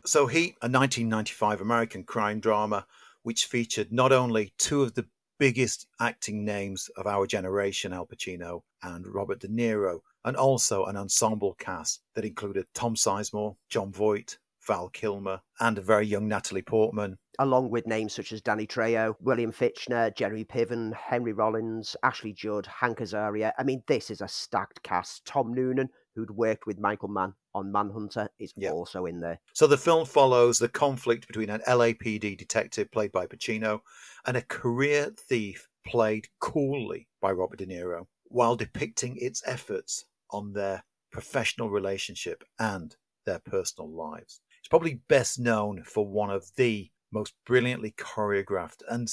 So, Heat, a 1995 American crime drama, which featured not only two of the biggest acting names of our generation, Al Pacino and Robert De Niro, and also an ensemble cast that included Tom Sizemore, Jon Voight, Val Kilmer, and a very young Natalie Portman. Along with names such as Danny Trejo, William Fichtner, Jeremy Piven, Henry Rollins, Ashley Judd, Hank Azaria. I mean, this is a stacked cast. Tom Noonan, who'd worked with Michael Mann on Manhunter, is Yep. also in there. So the film follows the conflict between an LAPD detective played by Pacino and a career thief played coolly by Robert De Niro, while depicting its efforts on their professional relationship and their personal lives. It's probably best known for one of the most brilliantly choreographed and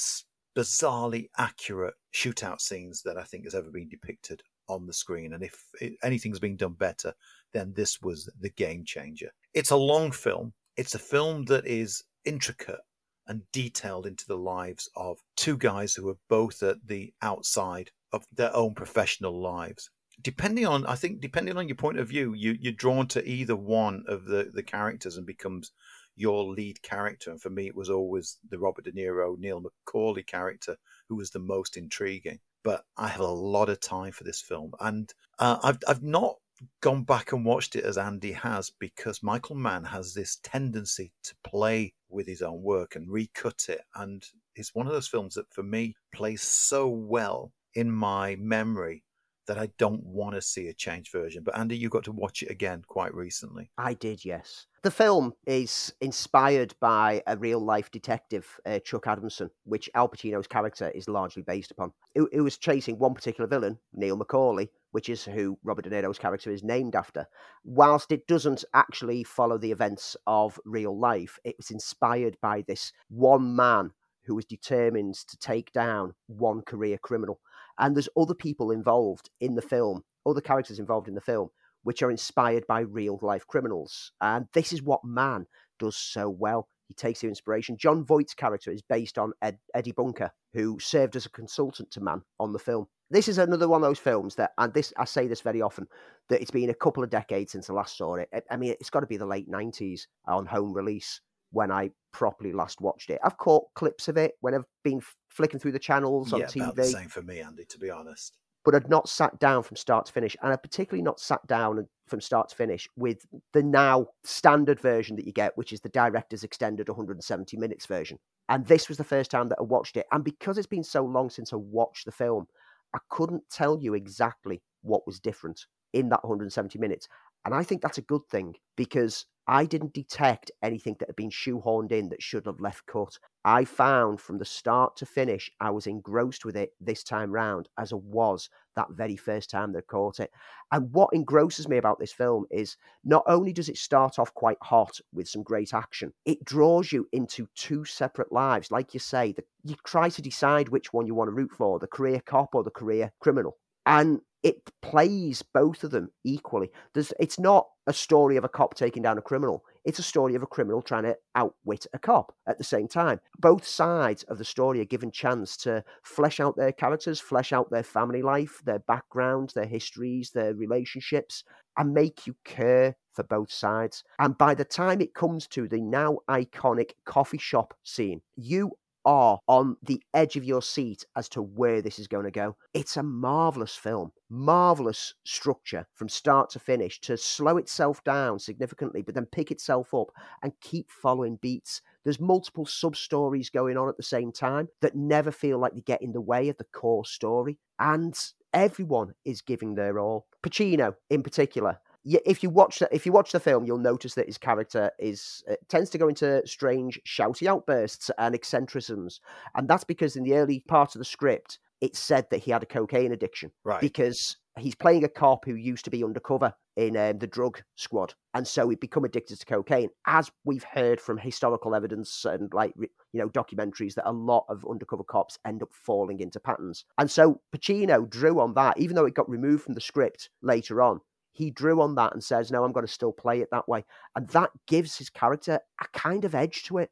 bizarrely accurate shootout scenes that I think has ever been depicted on the screen. And if anything's been done better, then this was the game changer. It's a long film. It's a film that is intricate and detailed into the lives of two guys who are both at the outside of their own professional lives. Depending on, I think, depending on your point of view, you, you're drawn to either one of the, the characters and becomes your lead character. And for me, it was always the Robert De Niro, Neil McCauley character who was the most intriguing. But I have a lot of time for this film, and uh, I've I've not gone back and watched it as Andy has because Michael Mann has this tendency to play with his own work and recut it. And it's one of those films that for me plays so well in my memory that I don't want to see a changed version. But Andy, you got to watch it again quite recently. I did, yes. The film is inspired by a real life detective, uh, Chuck Adamson, which Al Pacino's character is largely based upon. It, was chasing one particular villain, Neil McCauley, which is who Robert De Niro's character is named after. Whilst it doesn't actually follow the events of real life, it was inspired by this one man who was determined to take down one career criminal. And there's other people involved in the film, other characters involved in the film, which are inspired by real life criminals. And this is what Mann does so well. He takes the inspiration. Jon Voight's character is based on Ed, Eddie Bunker, who served as a consultant to Mann on the film. This is another one of those films that, and this I say this very often, that it's been a couple of decades since I last saw it. I mean, it's got to be the late '90s on home release when I properly last watched it. I've caught clips of it when I've been flicking through the channels on yeah, TV about the same for me, Andy. To be honest. but I'd not sat down from start to finish, and I particularly not sat down from start to finish with the now standard version that you get, which is the director's extended 170 minutes version. And this was the first time that I watched it, and because it's been so long since I watched the film, I couldn't tell you exactly what was different in that 170 minutes. And I think that's a good thing because I didn't detect anything that had been shoehorned in that should have left cut. I found from the start to finish, I was engrossed with it this time round as I was that very first time that I caught it. And what engrosses me about this film is not only does it start off quite hot with some great action, it draws you into two separate lives. Like you say, the, you try to decide which one you want to root for the career cop or the career criminal. And it plays both of them equally. There's, it's not a story of a cop taking down a criminal. It's a story of a criminal trying to outwit a cop at the same time. Both sides of the story are given chance to flesh out their characters, flesh out their family life, their backgrounds, their histories, their relationships, and make you care for both sides. And by the time it comes to the now iconic coffee shop scene, you are on the edge of your seat as to where this is going to go. It's a marvelous film, marvelous structure from start to finish to slow itself down significantly, but then pick itself up and keep following beats. There's multiple sub stories going on at the same time that never feel like they get in the way of the core story. And everyone is giving their all. Pacino, in particular, if you watch the, if you watch the film, you'll notice that his character is uh, tends to go into strange, shouty outbursts and eccentricisms, and that's because in the early part of the script, it said that he had a cocaine addiction Right. because he's playing a cop who used to be undercover in um, the drug squad, and so he'd become addicted to cocaine. As we've heard from historical evidence and like you know documentaries, that a lot of undercover cops end up falling into patterns, and so Pacino drew on that, even though it got removed from the script later on he drew on that and says, No, I'm going to still play it that way. And that gives his character a kind of edge to it.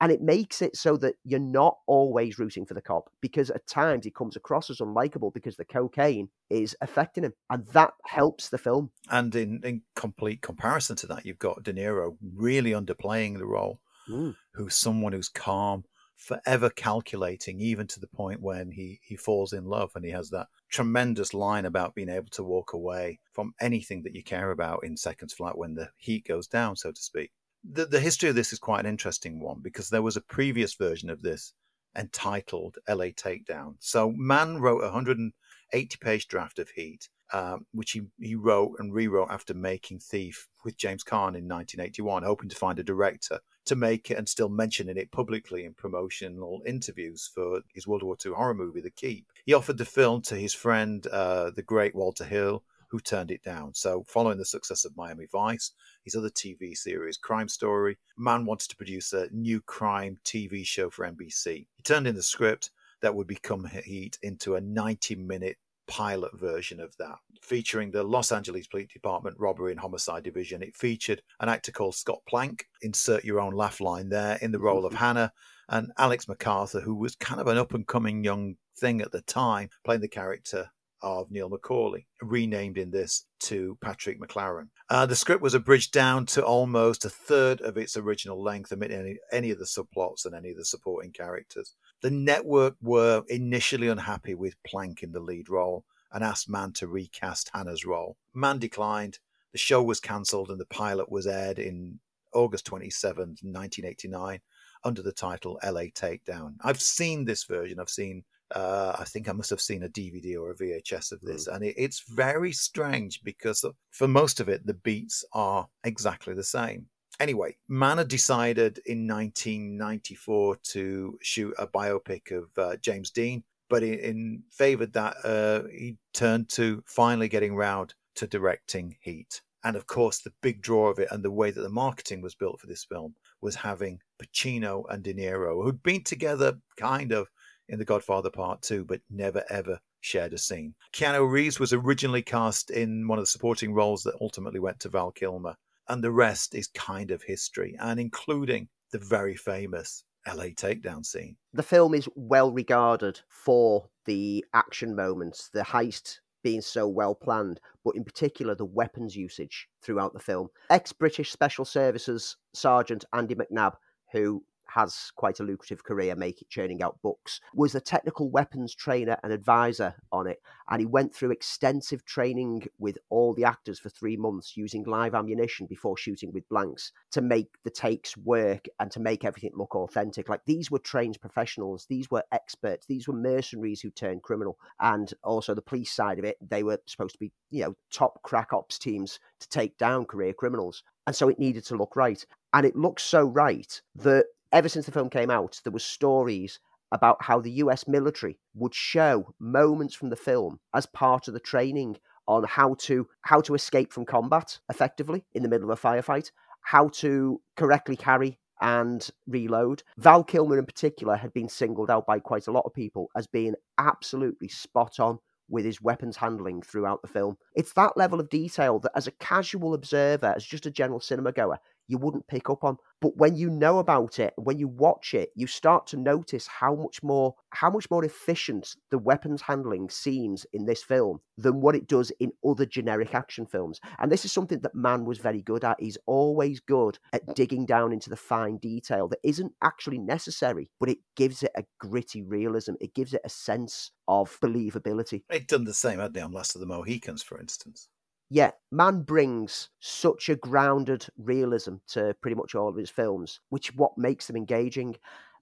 And it makes it so that you're not always rooting for the cop because at times he comes across as unlikable because the cocaine is affecting him. And that helps the film. And in, in complete comparison to that, you've got De Niro really underplaying the role, Mm. who's someone who's calm, forever calculating, even to the point when he, he falls in love and he has that tremendous line about being able to walk away from anything that you care about in seconds flat when the heat goes down, so to speak. The, the history of this is quite an interesting one because there was a previous version of this entitled LA Takedown. So Mann wrote a 180 page draft of Heat, um, which he, he wrote and rewrote after making Thief with James Caan in 1981, hoping to find a director to make it and still mentioning it publicly in promotional interviews for his World War II horror movie, The Keep. He offered the film to his friend, uh, the great Walter Hill, who turned it down. So, following the success of Miami Vice, his other TV series, Crime Story, Mann wanted to produce a new crime TV show for NBC. He turned in the script that would become Heat into a 90 minute pilot version of that, featuring the Los Angeles Police Department Robbery and Homicide Division. It featured an actor called Scott Plank, insert your own laugh line there, in the role of Hanna, and Alex McArthur, who was kind of an up and coming young thing at the time, playing the character of Neil McCauley, renamed in this to Patrick McLaren. Uh, the script was abridged down to almost a third of its original length, omitting any, any of the subplots and any of the supporting characters. The network were initially unhappy with Plank in the lead role and asked Mann to recast Hanna's role. Mann declined. The show was cancelled and the pilot was aired in August 27, 1989, under the title LA Takedown. I've seen this version. I've seen uh, I think I must have seen a DVD or a VHS of this, and it, it's very strange because for most of it, the beats are exactly the same. Anyway, had decided in 1994 to shoot a biopic of uh, James Dean, but in, in favored that uh, he turned to finally getting round to directing Heat. And of course, the big draw of it and the way that the marketing was built for this film was having Pacino and De Niro, who'd been together kind of in The Godfather Part 2, but never ever shared a scene. Keanu Reeves was originally cast in one of the supporting roles that ultimately went to Val Kilmer, and the rest is kind of history, and including the very famous LA takedown scene. The film is well regarded for the action moments, the heist being so well planned, but in particular the weapons usage throughout the film. Ex British Special Services Sergeant Andy McNab, who has quite a lucrative career making churning out books, was a technical weapons trainer and advisor on it. And he went through extensive training with all the actors for three months using live ammunition before shooting with blanks to make the takes work and to make everything look authentic. Like these were trained professionals, these were experts, these were mercenaries who turned criminal. And also the police side of it, they were supposed to be, you know, top crack ops teams to take down career criminals. And so it needed to look right. And it looks so right that ever since the film came out, there were stories about how the US military would show moments from the film as part of the training on how to how to escape from combat effectively in the middle of a firefight, how to correctly carry and reload. Val Kilmer in particular had been singled out by quite a lot of people as being absolutely spot on with his weapons handling throughout the film. It's that level of detail that as a casual observer, as just a general cinema goer, you wouldn't pick up on. But when you know about it, when you watch it, you start to notice how much more how much more efficient the weapons handling seems in this film than what it does in other generic action films. And this is something that Mann was very good at. He's always good at digging down into the fine detail that isn't actually necessary, but it gives it a gritty realism. It gives it a sense of believability. They'd done the same, hadn't they, on Last of the Mohicans, for instance? Yeah, Mann brings such a grounded realism to pretty much all of his films, which what makes them engaging.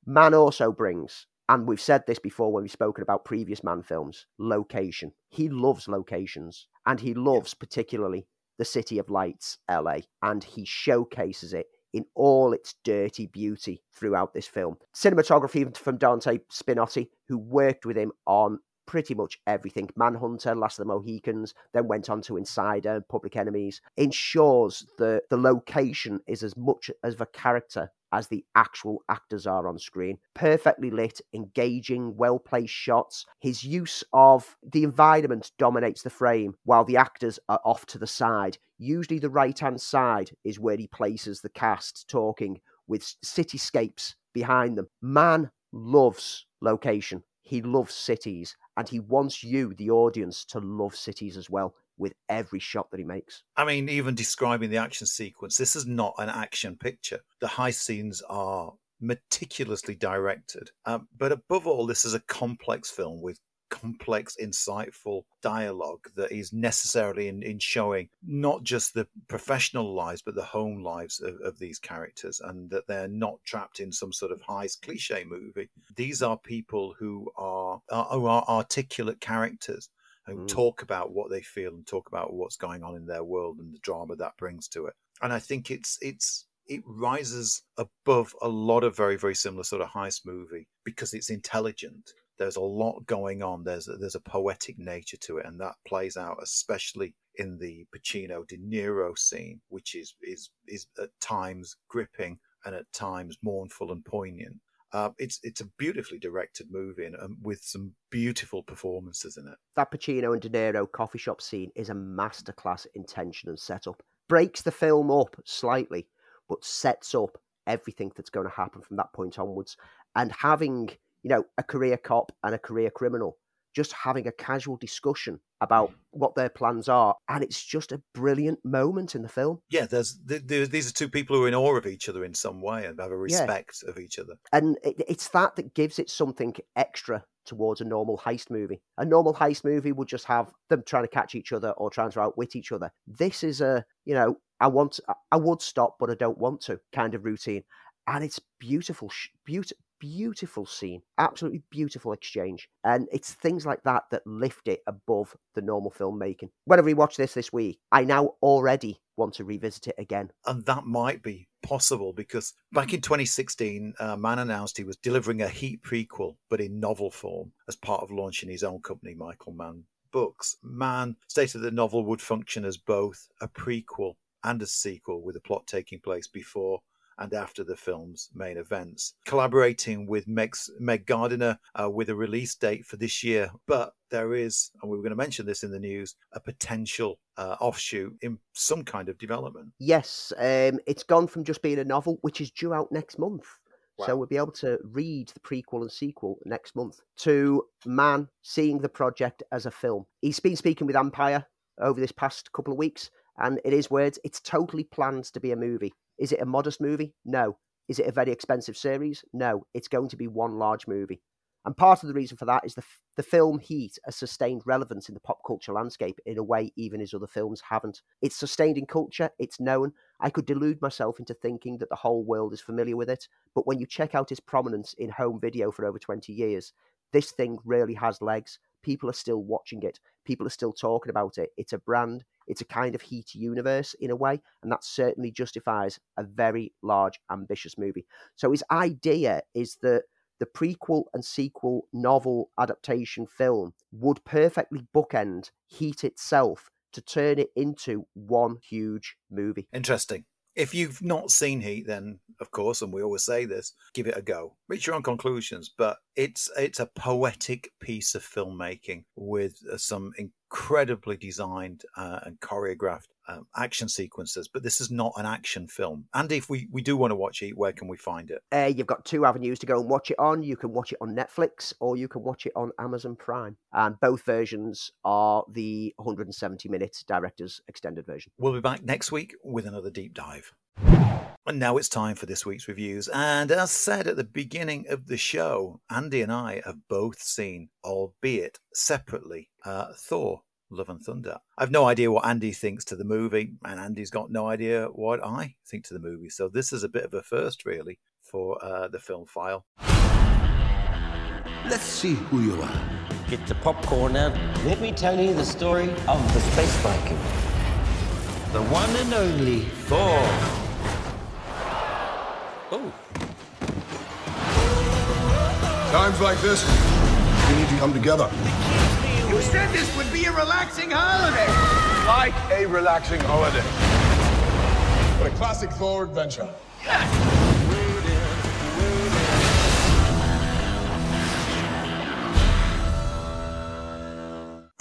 Mann also brings, and we've said this before when we've spoken about previous Mann films, location. He loves locations, and he loves particularly the City of Lights, LA, and he showcases it in all its dirty beauty throughout this film. Cinematography from Dante Spinotti, who worked with him on pretty much everything. Manhunter, Last of the Mohicans, then went on to Insider, Public Enemies, ensures that the location is as much of a character as the actual actors are on screen. Perfectly lit, engaging, well placed shots. His use of the environment dominates the frame while the actors are off to the side. Usually, the right hand side is where he places the cast talking with cityscapes behind them. Mann loves location. He loves cities and he wants you, the audience, to love cities as well with every shot that he makes. I mean, even describing the action sequence, this is not an action picture. The high scenes are meticulously directed. Um, but above all, this is a complex film with complex, insightful dialogue that is necessarily in, in showing not just the professional lives, but the home lives of, of these characters, and that they're not trapped in some sort of heist cliche movie. These are people who are, are, who are articulate characters who Mm. talk about what they feel and talk about what's going on in their world and the drama that brings to it. And I think it's it's it rises above a lot of very very similar sort of heist movie because it's intelligent. There's a lot going on. There's a, there's a poetic nature to it, and that plays out especially in the Pacino De Niro scene, which is is is at times gripping and at times mournful and poignant. Uh, it's it's a beautifully directed movie and um, with some beautiful performances in it. That Pacino and De Niro coffee shop scene is a masterclass in tension and setup. Breaks the film up slightly, but sets up everything that's going to happen from that point onwards. And having, you know, a career cop and a career criminal just having a casual discussion about mm. what their plans are. And it's just a brilliant moment in the film. Yeah, there's th- there, these are two people who are in awe of each other in some way and have a Yeah. respect of each other. And it, it's that that gives it something extra towards a normal heist movie. A normal heist movie would just have them trying to catch each other or trying to outwit each other. This is a, you know, I want, I would stop, but I don't want to kind of routine. And it's beautiful, beautiful, beautiful scene, absolutely beautiful exchange. And it's things like that that lift it above the normal filmmaking. When I rewatch this this week, I now already want to revisit it again. And that might be possible because back in 2016, uh, Mann announced he was delivering a Heat prequel, but in novel form, as part of launching his own company, Michael Mann Books. Mann stated the novel would function as both a prequel and a sequel, with the plot taking place before and after the film's main events, collaborating with Meg, Meg Gardiner uh, with a release date for this year. But there is, and we were going to mention this in the news, a potential uh, offshoot in some kind of development. Yes, um, it's gone from just being a novel, which is due out next month. So we'll be able to read the prequel and sequel next month. To Mann seeing the project as a film. He's been speaking with Empire over this past couple of weeks, and in his words, it's totally planned to be a movie. Is it a modest movie? No. Is it a very expensive series? No. It's going to be one large movie. And part of the reason for that is the, f- the film Heat has sustained relevance in the pop culture landscape in a way even his other films haven't. It's sustained in culture, it's known. I could delude myself into thinking that the whole world is familiar with it, but when you check out its prominence in home video for over 20 years, this thing really has legs. People are still watching it, people are still talking about it. It's a brand, it's a kind of Heat universe in a way, and that certainly justifies a very large, ambitious movie. So his idea is that the prequel and sequel novel adaptation film would perfectly bookend Heat itself to turn it into one huge movie. Interesting. If you've not seen Heat, then of course, and we always say this, give it a go. Reach your own conclusions. But it's it's a poetic piece of filmmaking with uh, some incredibly designed uh, and choreographed um, action sequences. But this is not an action film. And if we we do want to watch it, where can we find it? Uh, you've got two avenues to go and watch it on. You can watch it on Netflix or you can watch it on Amazon Prime. And both versions are the 170 minute director's extended version. We'll be back next week with another deep dive. And now it's time for this week's reviews. And as said at the beginning of the show, Andy and I have both seen, albeit separately, uh, Thor. Love and Thunder. I've no idea what Andy thinks to the movie, and Andy's got no idea what I think to the movie. So this is a bit of a first, really, for uh, the film file. Let's see who you are. Get the popcorn out. Let me tell you the story of the Space Viking. The one and only Thor. Oh, Times like this, we need to come together. You said this would be a relaxing holiday. Like a relaxing holiday. What a classic Thor adventure.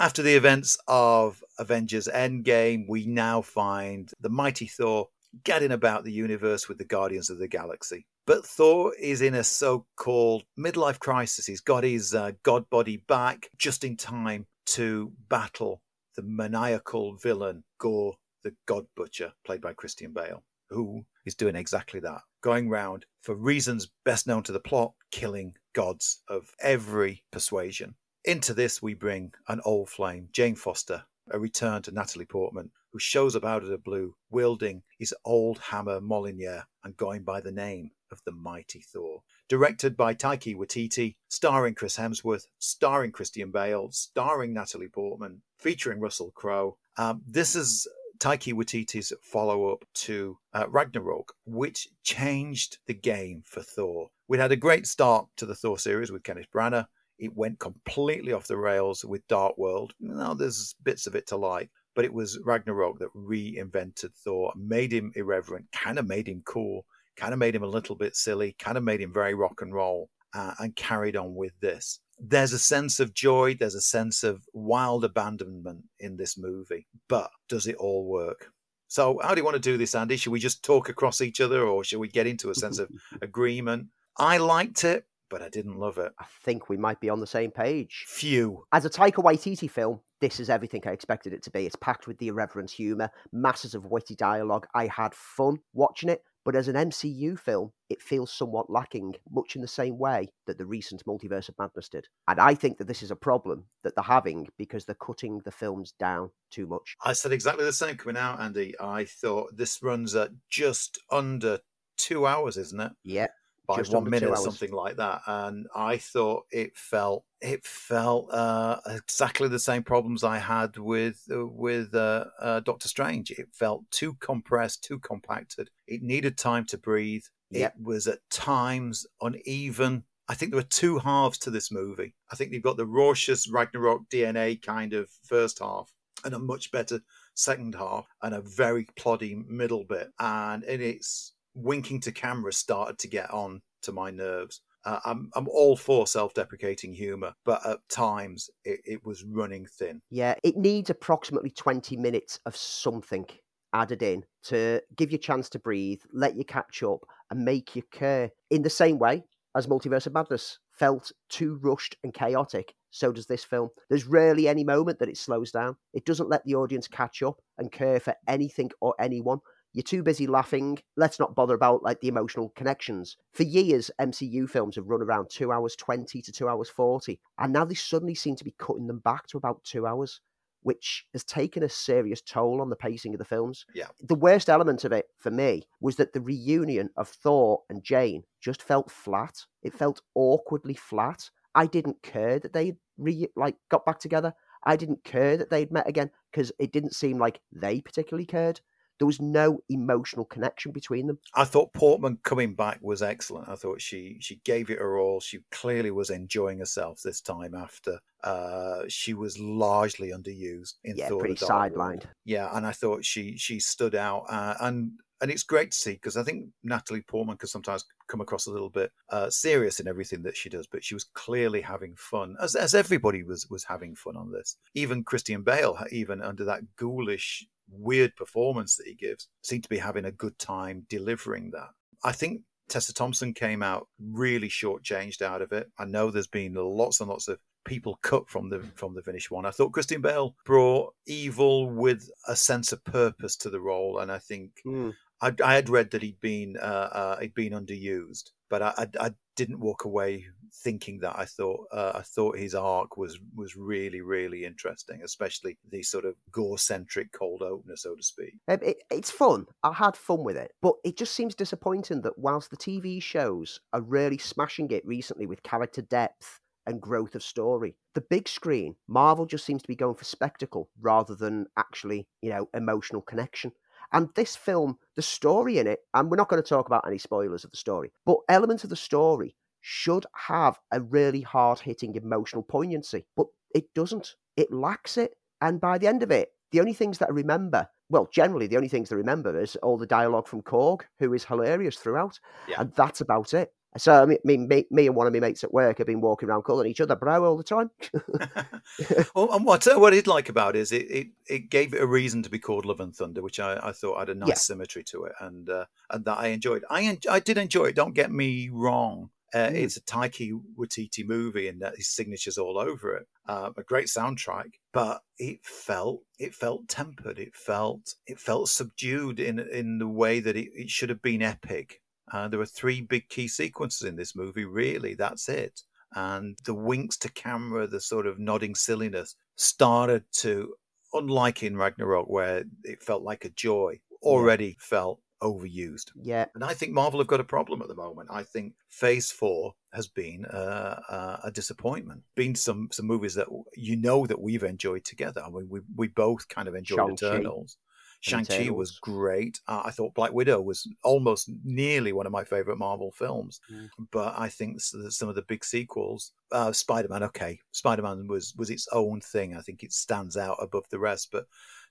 After the events of Avengers Endgame, we now find the mighty Thor gadding about the universe with the Guardians of the Galaxy. But Thor is in a so called midlife crisis. He's got his uh, god body back just in time to battle the maniacal villain, Gorr the God Butcher, played by Christian Bale, who is doing exactly that, going round for reasons best known to the plot, killing gods of every persuasion. Into this, we bring an old flame, Jane Foster, a return to Natalie Portman, who shows up out of the blue, wielding his old hammer Mjolnir and going by the name of the mighty Thor. Directed by Taika Waititi, starring Chris Hemsworth, starring Christian Bale, starring Natalie Portman, featuring Russell Crowe. Um, this is Taika Waititi's follow up to uh, Ragnarok, which changed the game for Thor. We'd had a great start to the Thor series with Kenneth Branagh. It went completely off the rails with Dark World. Now there's bits of it to like, but it was Ragnarok that reinvented Thor, made him irreverent, kind of made him cool, kind of made him a little bit silly, kind of made him very rock and roll, uh, and carried on with this. There's a sense of joy, there's a sense of wild abandonment in this movie, but does it all work? So, how do you want to do this, Andy? Should we just talk across each other or should we get into a sense of [LAUGHS] agreement? I liked it, but I didn't love it. I think we might be on the same page. Phew. As a Taika Waititi film, this is everything I expected it to be. It's packed with the irreverent humour, masses of witty dialogue. I had fun watching it, but as an MCU film, it feels somewhat lacking, much in the same way that the recent Multiverse of Madness did. And I think that this is a problem that they're having because they're cutting the films down too much. I said exactly the same coming out, Andy. I thought this runs at just under two hours, isn't it? Yeah by Just one minute, or something like that. And I thought it felt it felt uh, exactly the same problems I had with uh, with uh, uh, Doctor Strange. It felt too compressed, too compacted. It needed time to breathe. Yep. It was at times uneven. I think there were two halves to this movie. I think you've got the Rorschach Ragnarok DNA kind of first half, and a much better second half, and a very ploddy middle bit. And in its winking to camera started to get on to my nerves. Uh, I'm I'm all for self-deprecating humor, but at times it, it was running thin. Yeah, it needs approximately 20 minutes of something added in to give you a chance to breathe, let you catch up, and make you care. In the same way as Multiverse of Madness felt too rushed and chaotic, so does this film. There's rarely any moment that it slows down. It doesn't let the audience catch up and care for anything or anyone. You're too busy laughing. Let's not bother about like the emotional connections. For years, MCU films have run around two hours 20 to two hours 40. And now they suddenly seem to be cutting them back to about two hours, which has taken a serious toll on the pacing of the films. Yeah. The worst element of it for me was that the reunion of Thor and Jane just felt flat. It felt awkwardly flat. I didn't care that they re- like got back together. I didn't care that they'd met again because it didn't seem like they particularly cared. There was no emotional connection between them. I thought Portman coming back was excellent. I thought she she gave it her all. She clearly was enjoying herself this time after uh, she was largely underused in yeah, Thor pretty sidelined. Yeah, and I thought she she stood out uh, and and it's great to see because I think Natalie Portman can sometimes come across a little bit uh, serious in everything that she does, but she was clearly having fun, as as everybody was was having fun on this. Even Christian Bale, even under that ghoulish weird performance that he gives, seemed to be having a good time delivering that. I think Tessa Thompson came out really shortchanged out of it. I know there's been lots and lots of people cut from the from the finished one. I thought Christian Bale brought evil with a sense of purpose to the role, and I think mm. I, I, had read that he'd been uh, uh, he'd been underused, but I, I, I, didn't walk away thinking that. I thought uh, I thought his arc was was really really interesting, especially the sort of gore centric cold opener, so to speak. Um, it, it's fun. I had fun with it, but it just seems disappointing that whilst the TV shows are really smashing it recently with character depth and growth of story. The big screen, Marvel just seems to be going for spectacle rather than actually, you know, emotional connection. And this film, the story in it, and we're not going to talk about any spoilers of the story, but elements of the story should have a really hard hitting emotional poignancy, but it doesn't. It lacks it. And by the end of it, the only things that I remember, well, generally the only things I remember is all the dialogue from Korg, who is hilarious throughout. Yeah. And that's about it. So I mean, me, me and one of my mates at work have been walking around calling each other bro all the time. [LAUGHS] well, and what what I did like about it is it, it, it gave it a reason to be called Love and Thunder, which I, I thought had a nice yeah. symmetry to it, and uh, and that I enjoyed. I I did enjoy it. Don't get me wrong. Uh, mm. It's a Taika Waititi movie, and his signature's all over it. Uh, a great soundtrack, but it felt it felt tempered. It felt it felt subdued in in the way that it, it should have been epic. Uh, there are three big key sequences in this movie. Really, that's it. And the winks to camera, the sort of nodding silliness, started to, unlike in Ragnarok, where it felt like a joy, already yeah. felt overused. Yeah. And I think Marvel have got a problem at the moment. I think Phase 4 has been uh, a disappointment. Been some some movies that you know that we've enjoyed together. I mean, we we both kind of enjoyed Shang-Chi. Eternals. Shang-Chi was great. Uh, I thought Black Widow was almost nearly one of my favorite Marvel films. Mm. But I think some of the big sequels, uh, Spider-Man, okay, Spider-Man was was its own thing. I think it stands out above the rest. But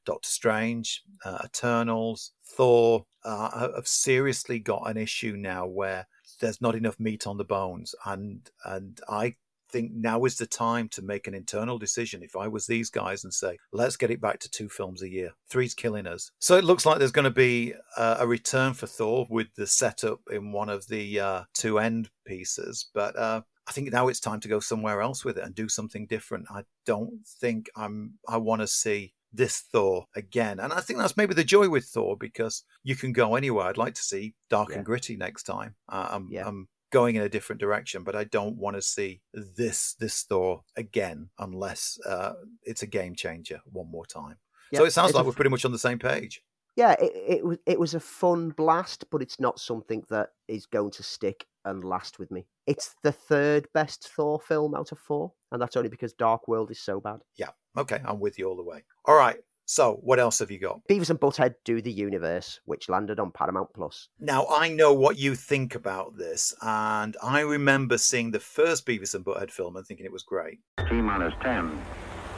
Doctor Strange, uh, Eternals, Thor uh, have seriously got an issue now where there's not enough meat on the bones, and and I think now is the time to make an internal decision. If I was these guys and say, let's get it back to two films a year, three's killing us. So it looks like there's going to be uh, a return for Thor with the setup in one of the uh, two end pieces, but. Uh, I think now it's time to go somewhere else with it and do something different. I don't think I'm. I want to see this Thor again. And I think that's maybe the joy with Thor because you can go anywhere. I'd like to see Dark yeah. and Gritty next time. Uh, I'm, yeah. I'm going in a different direction, but I don't want to see this this Thor again unless uh, it's a game changer one more time. Yeah. So it sounds like we're pretty much on the same page. Yeah, it, it was it was a fun blast, but it's not something that is going to stick and last with me. It's the third best Thor film out of four, and that's only because Dark World is so bad. Yeah, okay, I'm with you all the way. All right, so, what else have you got? Beavis and Butthead Do the Universe, which landed on Paramount Plus. Now, I know what you think about this, and I remember seeing the first Beavis and Butthead film and thinking it was great. T minus 10,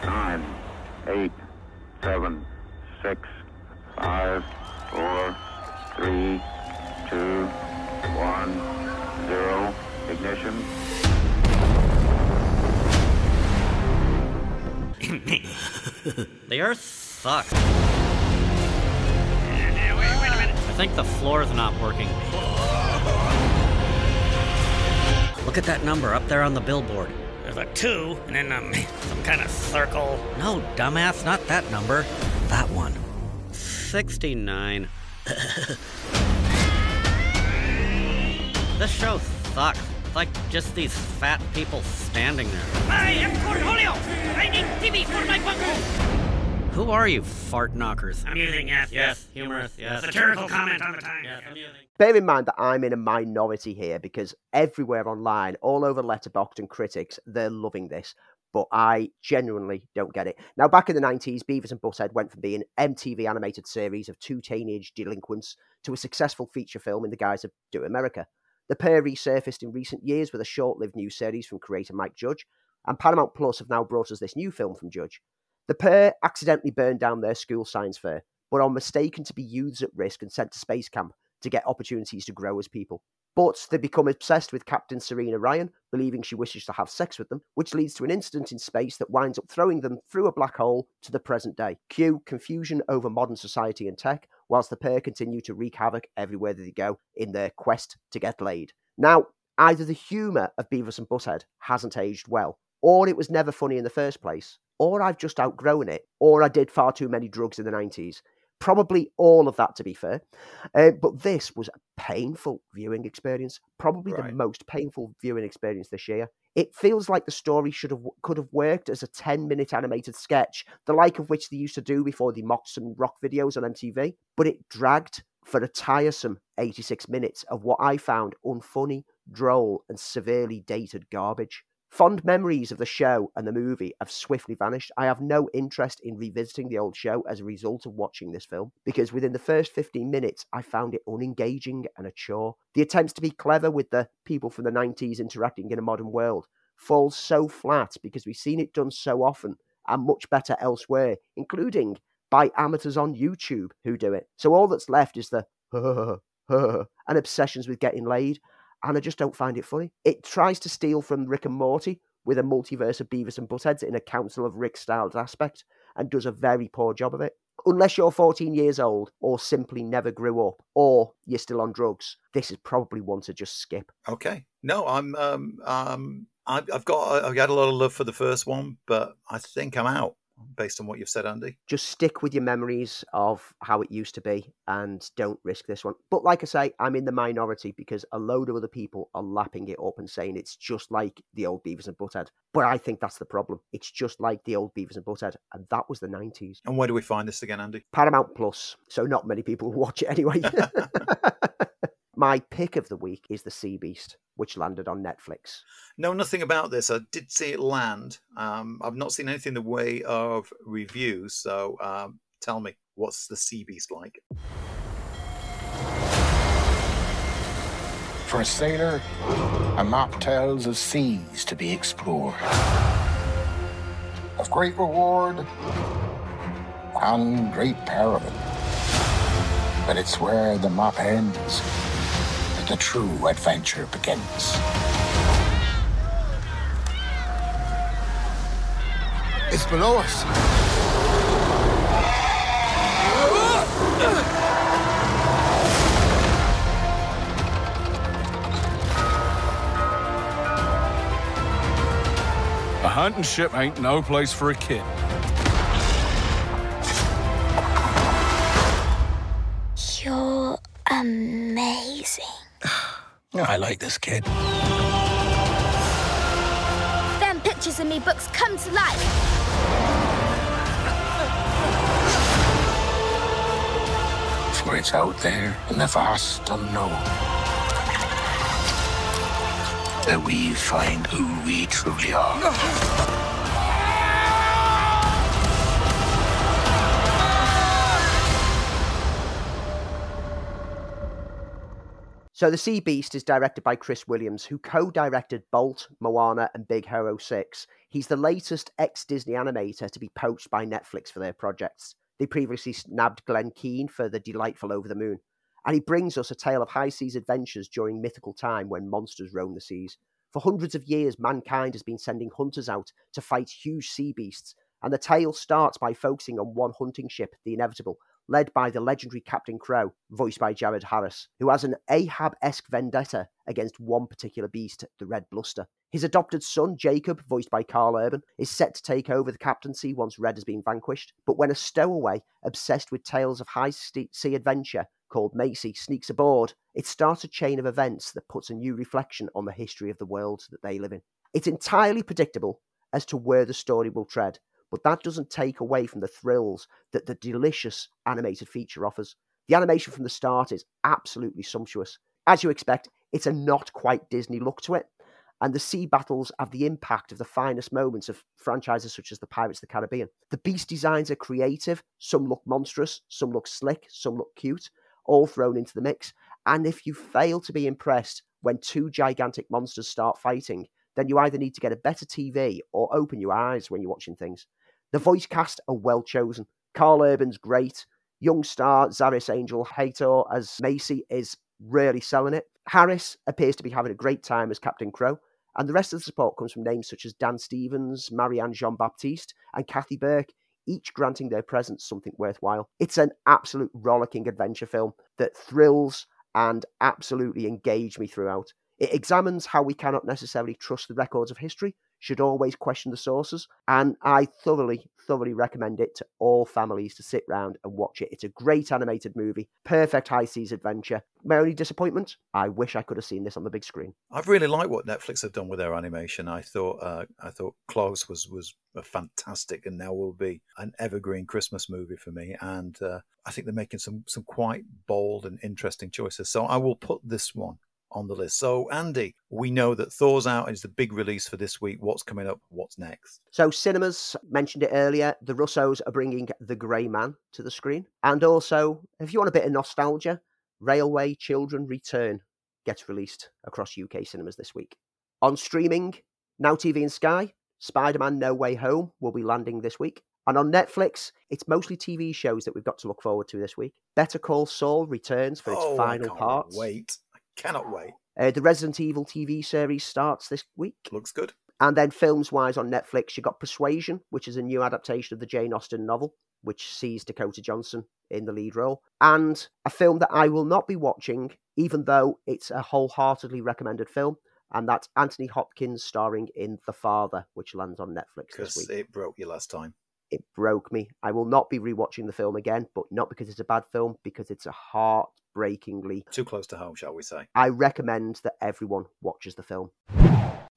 9, 8, 7, 6, 5, 4, 3, 2, 1, 0, ignition. [LAUGHS] [LAUGHS] the Earth sucks. wait, wait a minute. I think the floor's not working. Look at that number up there on the billboard. There's a two, and then um, [LAUGHS] some kind of circle. No, dumbass, not that number. That one. 69. [LAUGHS] this show sucks. It's like just these fat people standing there. I am Cornholio! I need TV for my bungle! Who are you, fart knockers? Amusing, yes, yes. Humorous, yes. Satirical comment on the time, yes. Amusing. Bear in mind that I'm in a minority here because everywhere online, all over Letterboxd and critics, they're loving this. But I genuinely don't get it. Now, back in the 90s, Beavis and Butthead went from being an MTV animated series of two teenage delinquents to a successful feature film in the guise of Do America. The pair resurfaced in recent years with a short lived new series from creator Mike Judge, and Paramount Plus have now brought us this new film from Judge. The pair accidentally burned down their school science fair, but are mistaken to be youths at risk and sent to space camp to get opportunities to grow as people. But they become obsessed with Captain Serena Ryan, believing she wishes to have sex with them, which leads to an incident in space that winds up throwing them through a black hole to the present day. Cue confusion over modern society and tech, whilst the pair continue to wreak havoc everywhere they go in their quest to get laid. Now, either the humour of Beavis and Butthead hasn't aged well, or it was never funny in the first place, or I've just outgrown it, or I did far too many drugs in the 90s. Probably all of that, to be fair. Uh, but this was a painful viewing experience, probably right. the most painful viewing experience this year. It feels like the story should have could have worked as a 10 minute animated sketch, the like of which they used to do before they mocked some rock videos on MTV, but it dragged for a tiresome 86 minutes of what I found unfunny, droll, and severely dated garbage. Fond memories of the show and the movie have swiftly vanished. I have no interest in revisiting the old show as a result of watching this film because within the first 15 minutes, I found it unengaging and a chore. The attempts to be clever with the people from the 90s interacting in a modern world falls so flat because we've seen it done so often and much better elsewhere, including by amateurs on YouTube who do it. So all that's left is the [LAUGHS] and obsessions with getting laid and I just don't find it funny. It tries to steal from Rick and Morty with a multiverse of Beavis and Buttheads in a Council of Rick styled aspect and does a very poor job of it. Unless you're 14 years old or simply never grew up or you're still on drugs, this is probably one to just skip. Okay. No, I'm um um I've, got I've got a lot of love for the first one, but I think I'm out based on what you've said, Andy. Just stick with your memories of how it used to be and don't risk this one. But like I say, I'm in the minority because a load of other people are lapping it up and saying it's just like the old Beavis and Butthead. But I think that's the problem. It's just like the old Beavis and Butthead, and that was the 90s. And where do we find this again, Andy? Paramount Plus, so not many people [LAUGHS] watch it anyway. [LAUGHS] My pick of the week is The Sea Beast, which landed on Netflix. Know nothing about this. I did see it land. Um, I've not seen anything in the way of reviews. So um, tell me, what's The Sea Beast like? For a sailor, a map tells of seas to be explored, of great reward and great peril. But it's where the map ends that the true adventure begins. It's below us. A hunting ship ain't no place for a kid. You're amazing. I like this kid. Them pictures in me books come to life. For it's out there in the vast unknown that we find who we truly are. So The Sea Beast is directed by Chris Williams, who co-directed Bolt, Moana, and Big Hero 6. He's the latest ex-Disney animator to be poached by Netflix for their projects. They previously snabbed Glen Keane for The Delightful Over the Moon. And he brings us a tale of high seas adventures during mythical time when monsters roam the seas. For hundreds of years, mankind has been sending hunters out to fight huge sea beasts, and the tale starts by focusing on one hunting ship, the Inevitable, led by the legendary Captain Crow, voiced by Jared Harris, who has an Ahab esque vendetta against one particular beast, the Red Bluster. His adopted son, Jacob, voiced by Karl Urban, is set to take over the captaincy once Red has been vanquished. But when a stowaway, obsessed with tales of high sea adventure, called Macy, sneaks aboard, it starts a chain of events that puts a new reflection on the history of the world that they live in. It's entirely predictable as to where the story will tread, but that doesn't take away from the thrills that the delicious animated feature offers. The animation from the start is absolutely sumptuous. As you expect, it's a not quite Disney look to it, and the sea battles have the impact of the finest moments of franchises such as the Pirates of the Caribbean. The beast designs are creative, some look monstrous, some look slick, some look cute, all thrown into the mix. And if you fail to be impressed when two gigantic monsters start fighting, then you either need to get a better TV or open your eyes when you're watching things. The voice cast are well chosen. Karl Urban's great. Young star Zaris Angel Hator as Macy is really selling it. Harris appears to be having a great time as Captain Crow. And the rest of the support comes from names such as Dan Stevens, Marianne Jean Baptiste, and Kathy Burke, each granting their presence something worthwhile. It's an absolute rollicking adventure film that thrills and absolutely engage me throughout. It examines how we cannot necessarily trust the records of history, should always question the sources, and I thoroughly, thoroughly recommend it to all families to sit round and watch it. It's a great animated movie, perfect high seas adventure. My only disappointment, I wish I could have seen this on the big screen. I've really liked what Netflix have done with their animation. I thought uh, I thought Klaus was was a fantastic, and now will be an evergreen Christmas movie for me. And uh, I think they're making some some quite bold and interesting choices. So I will put this one on the list. So, Andy, we know that Thor's out is the big release for this week. What's coming up? What's next? So, cinemas mentioned it earlier. The Russos are bringing The Grey Man to the screen. And also, if you want a bit of nostalgia, Railway Children Return gets released across UK cinemas this week. On streaming, Now TV and Sky, Spider Man No Way Home will be landing this week. And on Netflix, it's mostly TV shows that we've got to look forward to this week. Better Call Saul returns for its oh, final part. Wait, cannot wait. Uh, the Resident Evil TV series starts this week. Looks good. And then films wise on Netflix, you got Persuasion, which is a new adaptation of the Jane Austen novel, which sees Dakota Johnson in the lead role, and a film that I will not be watching, even though it's a wholeheartedly recommended film, and that's Anthony Hopkins starring in The Father, which lands on Netflix this Because week. it broke you last time. It broke me. I will not be rewatching the film again, but not because it's a bad film, because it's a heartbreakingly. Too close to home, shall we say. I recommend that everyone watches the film.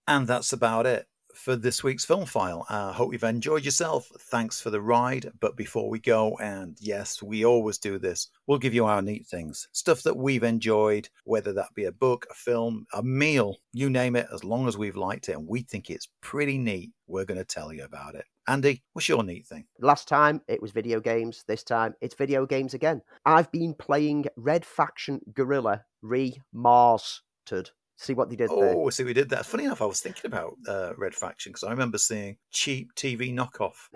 And that's about it for this week's film file. I uh, hope you've enjoyed yourself. Thanks for the ride. But before we go, and yes, we always do this, we'll give you our neat things stuff that we've enjoyed, whether that be a book, a film, a meal, you name it, as long as we've liked it and we think it's pretty neat, we're going to tell you about it. Andy, what's your neat thing? Last time it was video games. This time it's video games again. I've been playing Red Faction Guerrilla Remastered. See what they did there. Oh, see, we did that. Funny enough, I was thinking about uh, Red Faction because I remember seeing cheap TV knockoff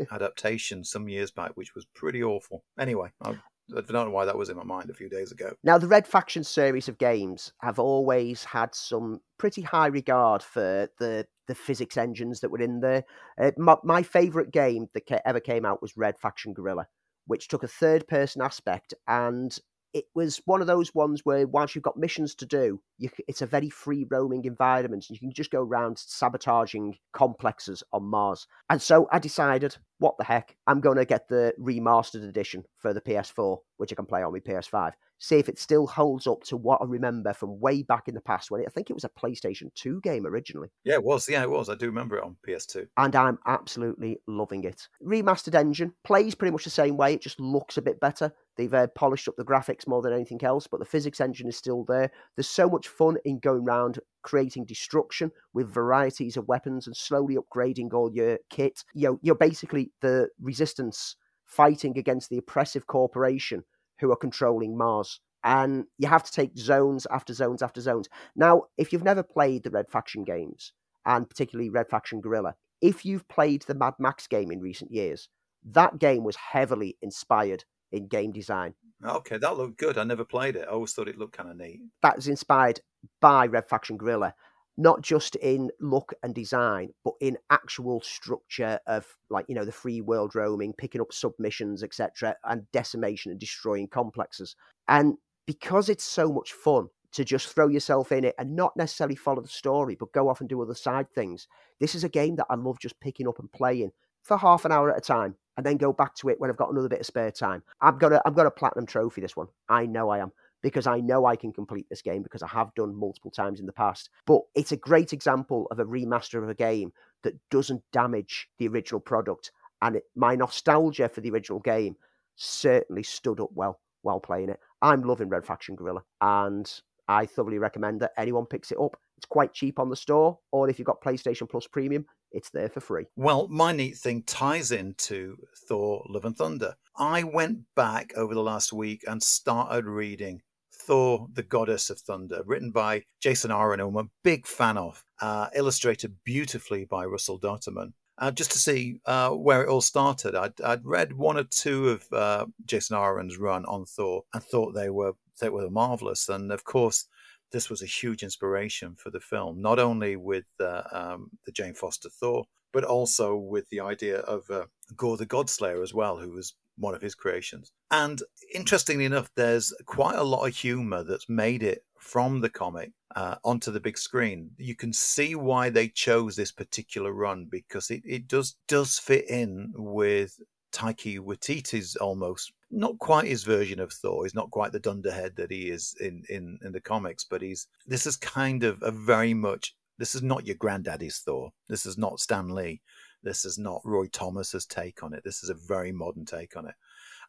[LAUGHS] adaptation some years back, which was pretty awful. Anyway, I, I don't know why that was in my mind a few days ago. Now, the Red Faction series of games have always had some pretty high regard for the the physics engines that were in there. Uh, my, my favorite game that ever came out was Red Faction Guerrilla, which took a third person aspect and it was one of those ones where once you've got missions to do, you, it's a very free roaming environment. and You can just go around sabotaging complexes on Mars. And so I decided, what the heck, I'm going to get the remastered edition for the PS4, which I can play on my PS5. See if it still holds up to what I remember from way back in the past when it, I think it was a PlayStation 2 game originally. Yeah, it was. Yeah, it was. I do remember it on PS2. And I'm absolutely loving it. Remastered engine plays pretty much the same way, it just looks a bit better. They've uh, polished up the graphics more than anything else, but the physics engine is still there. There's so much fun in going around creating destruction with varieties of weapons and slowly upgrading all your kit. You know, you're basically the resistance fighting against the oppressive corporation who are controlling Mars. And you have to take zones after zones after zones. Now, if you've never played the Red Faction games, and particularly Red Faction Guerrilla, if you've played the Mad Max game in recent years, that game was heavily inspired in game design. Okay, that looked good. I never played it. I always thought it looked kind of neat. That was inspired by Red Faction Guerrilla, not just in look and design, but in actual structure of like you know the free world roaming, picking up submissions, etc., and decimation and destroying complexes. And because it's so much fun to just throw yourself in it and not necessarily follow the story, but go off and do other side things, this is a game that I love just picking up and playing for half an hour at a time and then go back to it when I've got another bit of spare time. I'm gonna I'm gonna platinum trophy this one. I know I am because I know I can complete this game because I have done multiple times in the past. But it's a great example of a remaster of a game that doesn't damage the original product. And it, my nostalgia for the original game certainly stood up well while playing it. I'm loving Red Faction Guerrilla, and I thoroughly recommend that anyone picks it up. It's quite cheap on the store, or if you've got PlayStation Plus Premium, it's there for free. Well, my neat thing ties into Thor Love and Thunder. I went back over the last week and started reading Thor, the Goddess of Thunder, written by Jason Aaron, whom I'm a big fan of, uh, illustrated beautifully by Russell Dauterman. Uh, just to see uh, where it all started, I'd, I'd read one or two of uh, Jason Aaron's run on Thor and thought they were they were marvelous. And of course, this was a huge inspiration for the film, not only with uh, um, the Jane Foster Thor, but also with the idea of uh, Gorr the Godslayer as well, who was one of his creations. And interestingly enough, there's quite a lot of humor that's made it from the comic uh, onto the big screen. You can see why they chose this particular run because it, it does does fit in with Taika Waititi's almost not quite his version of Thor. He's not quite the dunderhead that he is in, in, in the comics, but he's this is kind of a very much this is not your granddaddy's Thor. This is not Stan Lee. This is not Roy Thomas's take on it. This is a very modern take on it.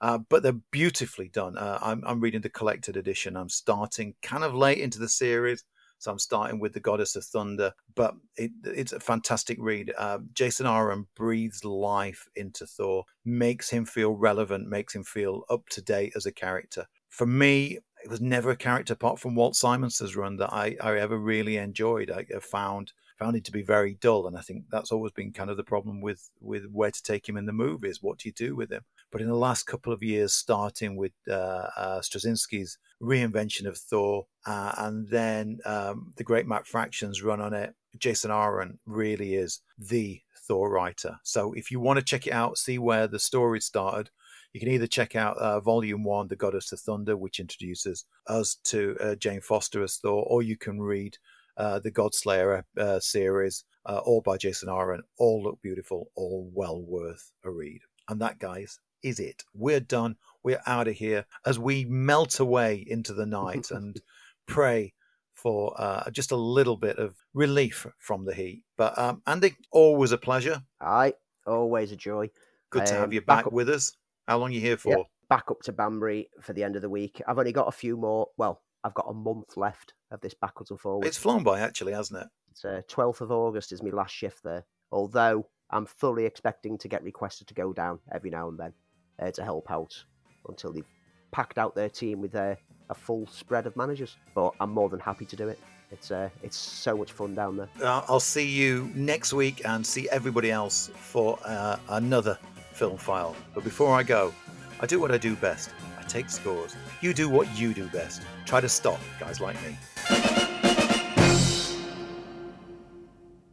Uh, but they're beautifully done. Uh, I'm, I'm reading the collected edition. I'm starting kind of late into the series. So I'm starting with the Goddess of Thunder, but it, it's a fantastic read. Uh, Jason Aaron breathes life into Thor, makes him feel relevant, makes him feel up to date as a character. For me, it was never a character apart from Walt Simonson's run that I, I ever really enjoyed. I, I found found it to be very dull, and I think that's always been kind of the problem with with where to take him in the movies. What do you do with him? But in the last couple of years, starting with uh, uh, Straczynski's reinvention of Thor, uh, and then um, the great Matt Fraction's run on it, Jason Aaron really is the Thor writer. So if you want to check it out, see where the story started, you can either check out uh, Volume One, The Goddess of Thunder, which introduces us to uh, Jane Foster as Thor, or you can read uh, the Godslayer uh, series, uh, all by Jason Aaron. All look beautiful, all well worth a read. And that, guys, is it. We're done. We're out of here as we melt away into the night [LAUGHS] and pray for uh, just a little bit of relief from the heat. But um, Andy, always a pleasure. Aye, always a joy. Good to um, have you back, back with us. How long are you here for? Yeah, back up to Banbury for the end of the week. I've only got a few more. Well, I've got a month left of this backwards and forwards. It's flown by, actually, hasn't it? It's uh, 12th of August is my last shift there. Although I'm fully expecting to get requested to go down every now and then uh, to help out until they've packed out their team with uh, a full spread of managers. But I'm more than happy to do it. It's uh, it's so much fun down there. I'll see you next week and see everybody else for uh, another film file. But before I go, I do what I do best. I take scores. You do what you do best. Try to stop guys like me.